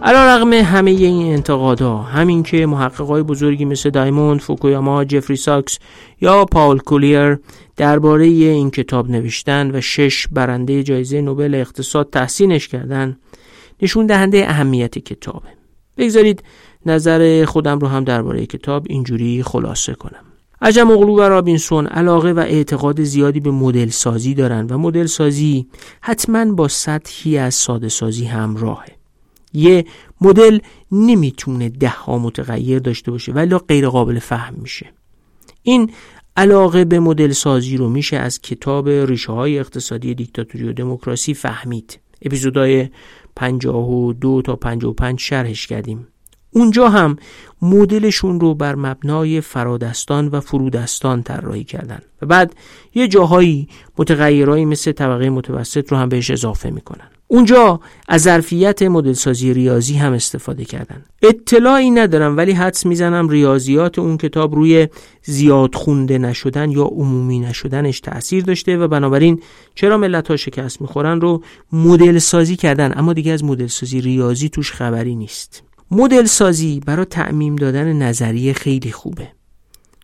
علا رقم همه این انتقادها همین که محققای بزرگی مثل دایموند، فوکویاما، جفری ساکس یا پاول کولیر درباره این کتاب نوشتن و شش برنده جایزه نوبل اقتصاد تحسینش کردن نشون دهنده اهمیت کتابه. بگذارید نظر خودم رو هم درباره کتاب اینجوری خلاصه کنم. عجم اغلو و رابینسون علاقه و اعتقاد زیادی به مدل سازی دارن و مدل سازی حتما با سطحی از ساده سازی همراهه. یه مدل نمی‌تونه ده ها متغیر داشته باشه ولی غیر قابل فهم میشه. این علاقه به مدل سازی رو میشه از کتاب ریشه های اقتصادی دیکتاتوری و دموکراسی فهمید. اپیزودهای 52 تا 55 شرحش کردیم. اونجا هم مدلشون رو بر مبنای فرادستان و فرودستان طراحی کردن و بعد یه جاهایی متغیرهایی مثل طبقه متوسط رو هم بهش اضافه می‌کنن. اونجا از ظرفیت مدل سازی ریاضی هم استفاده کردن. اطلاعی ندارم ولی حدس می‌زنم ریاضیات اون کتاب روی زیاد خونده نشدن یا عمومی نشدنش تاثیر داشته و بنابراین چرا ملت ها شکست می‌خورن رو مدل سازی کردن؟ اما دیگه از مدل سازی ریاضی توش خبری نیست. مدل سازی برای تعمیم دادن نظریه خیلی خوبه.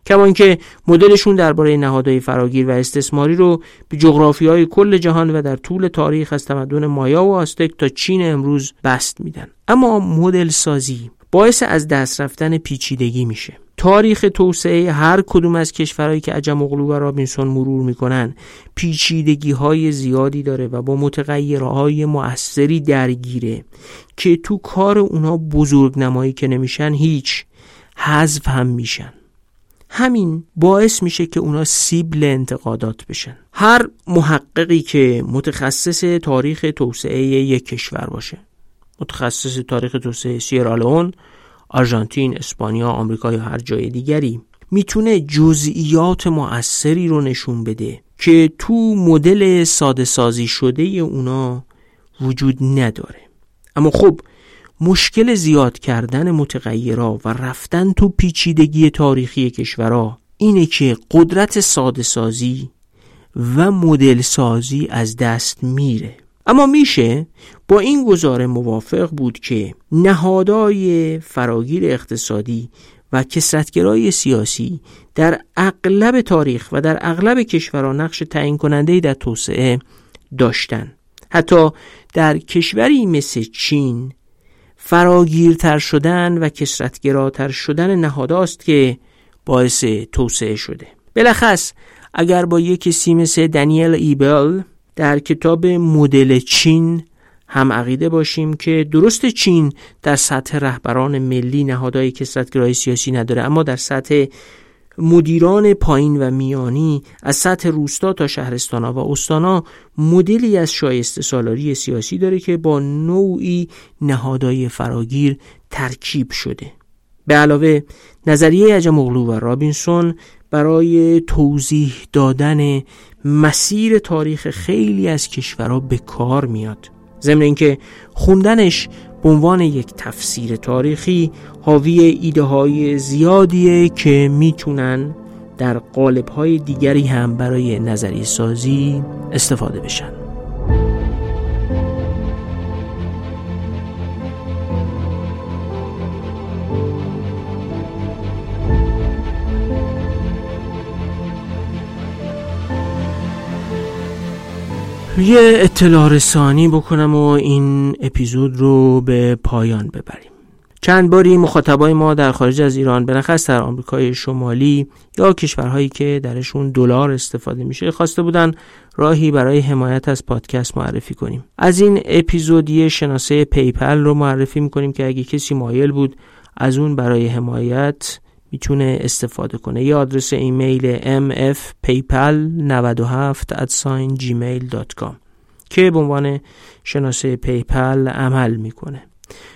کما اینکه مدلشون درباره نهادهای فراگیر و استثماری رو به جغرافی های کل جهان و در طول تاریخ از تمدن مایا و آستک تا چین امروز بست میدن. اما مدل سازی باعث از دست رفتن پیچیدگی میشه. تاریخ توسعه هر کدوم از کشورهایی که عجم و رابینسون مرور می‌کنن پیچیدگی های زیادی داره و با متغیرهای مؤثری درگیره که تو کار اونا بزرگ نمایی که نمیشن هیچ حذف هم میشن. همین باعث میشه که اونا سیبل انتقادات بشن. هر محققی که متخصص تاریخ توسعه یک کشور باشه. متخصص تاریخ توسعه سیرالون آرژانتین، اسپانیا، آمریکا یا هر جای دیگری می‌تونه جزئیات مؤثری رو نشون بده که تو مدل ساده سازی شده اونا وجود نداره. اما خب مشکل زیاد کردن متغیرها و رفتن تو پیچیدگی تاریخی کشورها اینه که قدرت ساده سازی و مدل سازی از دست میره. اما میشه با این گزاره موافق بود که نهادهای فراگیر اقتصادی و کسرتگرای سیاسی در اغلب تاریخ و در اغلب کشورها نقش تعیین کننده در توسعه داشتن. حتی در کشوری مثل چین فراگیرتر شدن و کسرتگراتر شدن نهاداست که باعث توسعه شده. بلخص اگر با یک کسی مثل دانیل ایبل در کتاب مدل چین هم عقیده باشیم که درست چین در سطح رهبران ملی نهادهای کسرتگرای سیاسی نداره اما در سطح مدیران پایین و میانی از سطح روستا تا شهرستانا و استانا مدلی از شایسته سالاری سیاسی داره که با نوعی نهادهای فراگیر ترکیب شده. به علاوه نظریه عجم و رابینسون برای توضیح دادن مسیر تاریخ خیلی از کشورها به کار میاد. ضمن اینکه خوندنش به عنوان یک تفسیر تاریخی حاوی ایده های زیادیه که می‌تونن در قالب های دیگری هم برای نظری سازی استفاده بشن. یه اطلاع رسانی بکنم و این اپیزود رو به پایان ببریم. چند باری مخاطبای ما در خارج از ایران بالاخص در آمریکای شمالی یا کشورهایی که درشون دلار استفاده میشه خواسته بودن راهی برای حمایت از پادکست معرفی کنیم. از این اپیزودی شناسه PayPal رو معرفی می‌کنیم که اگه کسی مایل بود از اون برای حمایت می‌تونه استفاده کنه. یا آدرس ایمیل mfpaypal97 gmail.com که به عنوان شناسه PayPal عمل می‌کنه.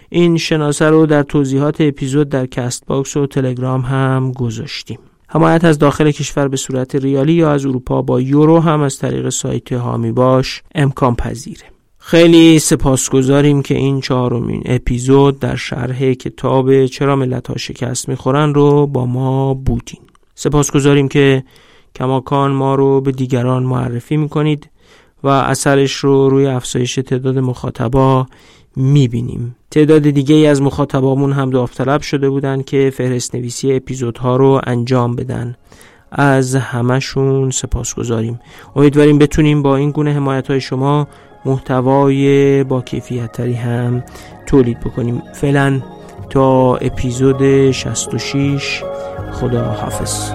این شناسه رو در توضیحات اپیزود در Castbox و تلگرام هم گذاشتیم. حمایت از داخل کشور به صورت ریالی یا از اروپا با یورو هم از طریق سایت حامی باش امکان پذیره. خیلی سپاسگزاریم که این چهارمین اپیزود در شرح کتاب چرا ملت ها شکست می‌خورن رو با ما بودین. سپاسگزاریم که کماکان ما رو به دیگران معرفی می‌کنید و اثرش رو روی افزایش تعداد مخاطبا می‌بینیم. تعداد دیگه ای از مخاطبامون هم داوطلب شده بودن که فهرست نویسی اپیزودها رو انجام بدن. از همشون سپاسگزاریم. امیدواریم بتونیم با این گونه حمایت های شما محتوای با کیفیت تری هم تولید بکنیم. فعلا تا اپیزود 66 خدا حافظ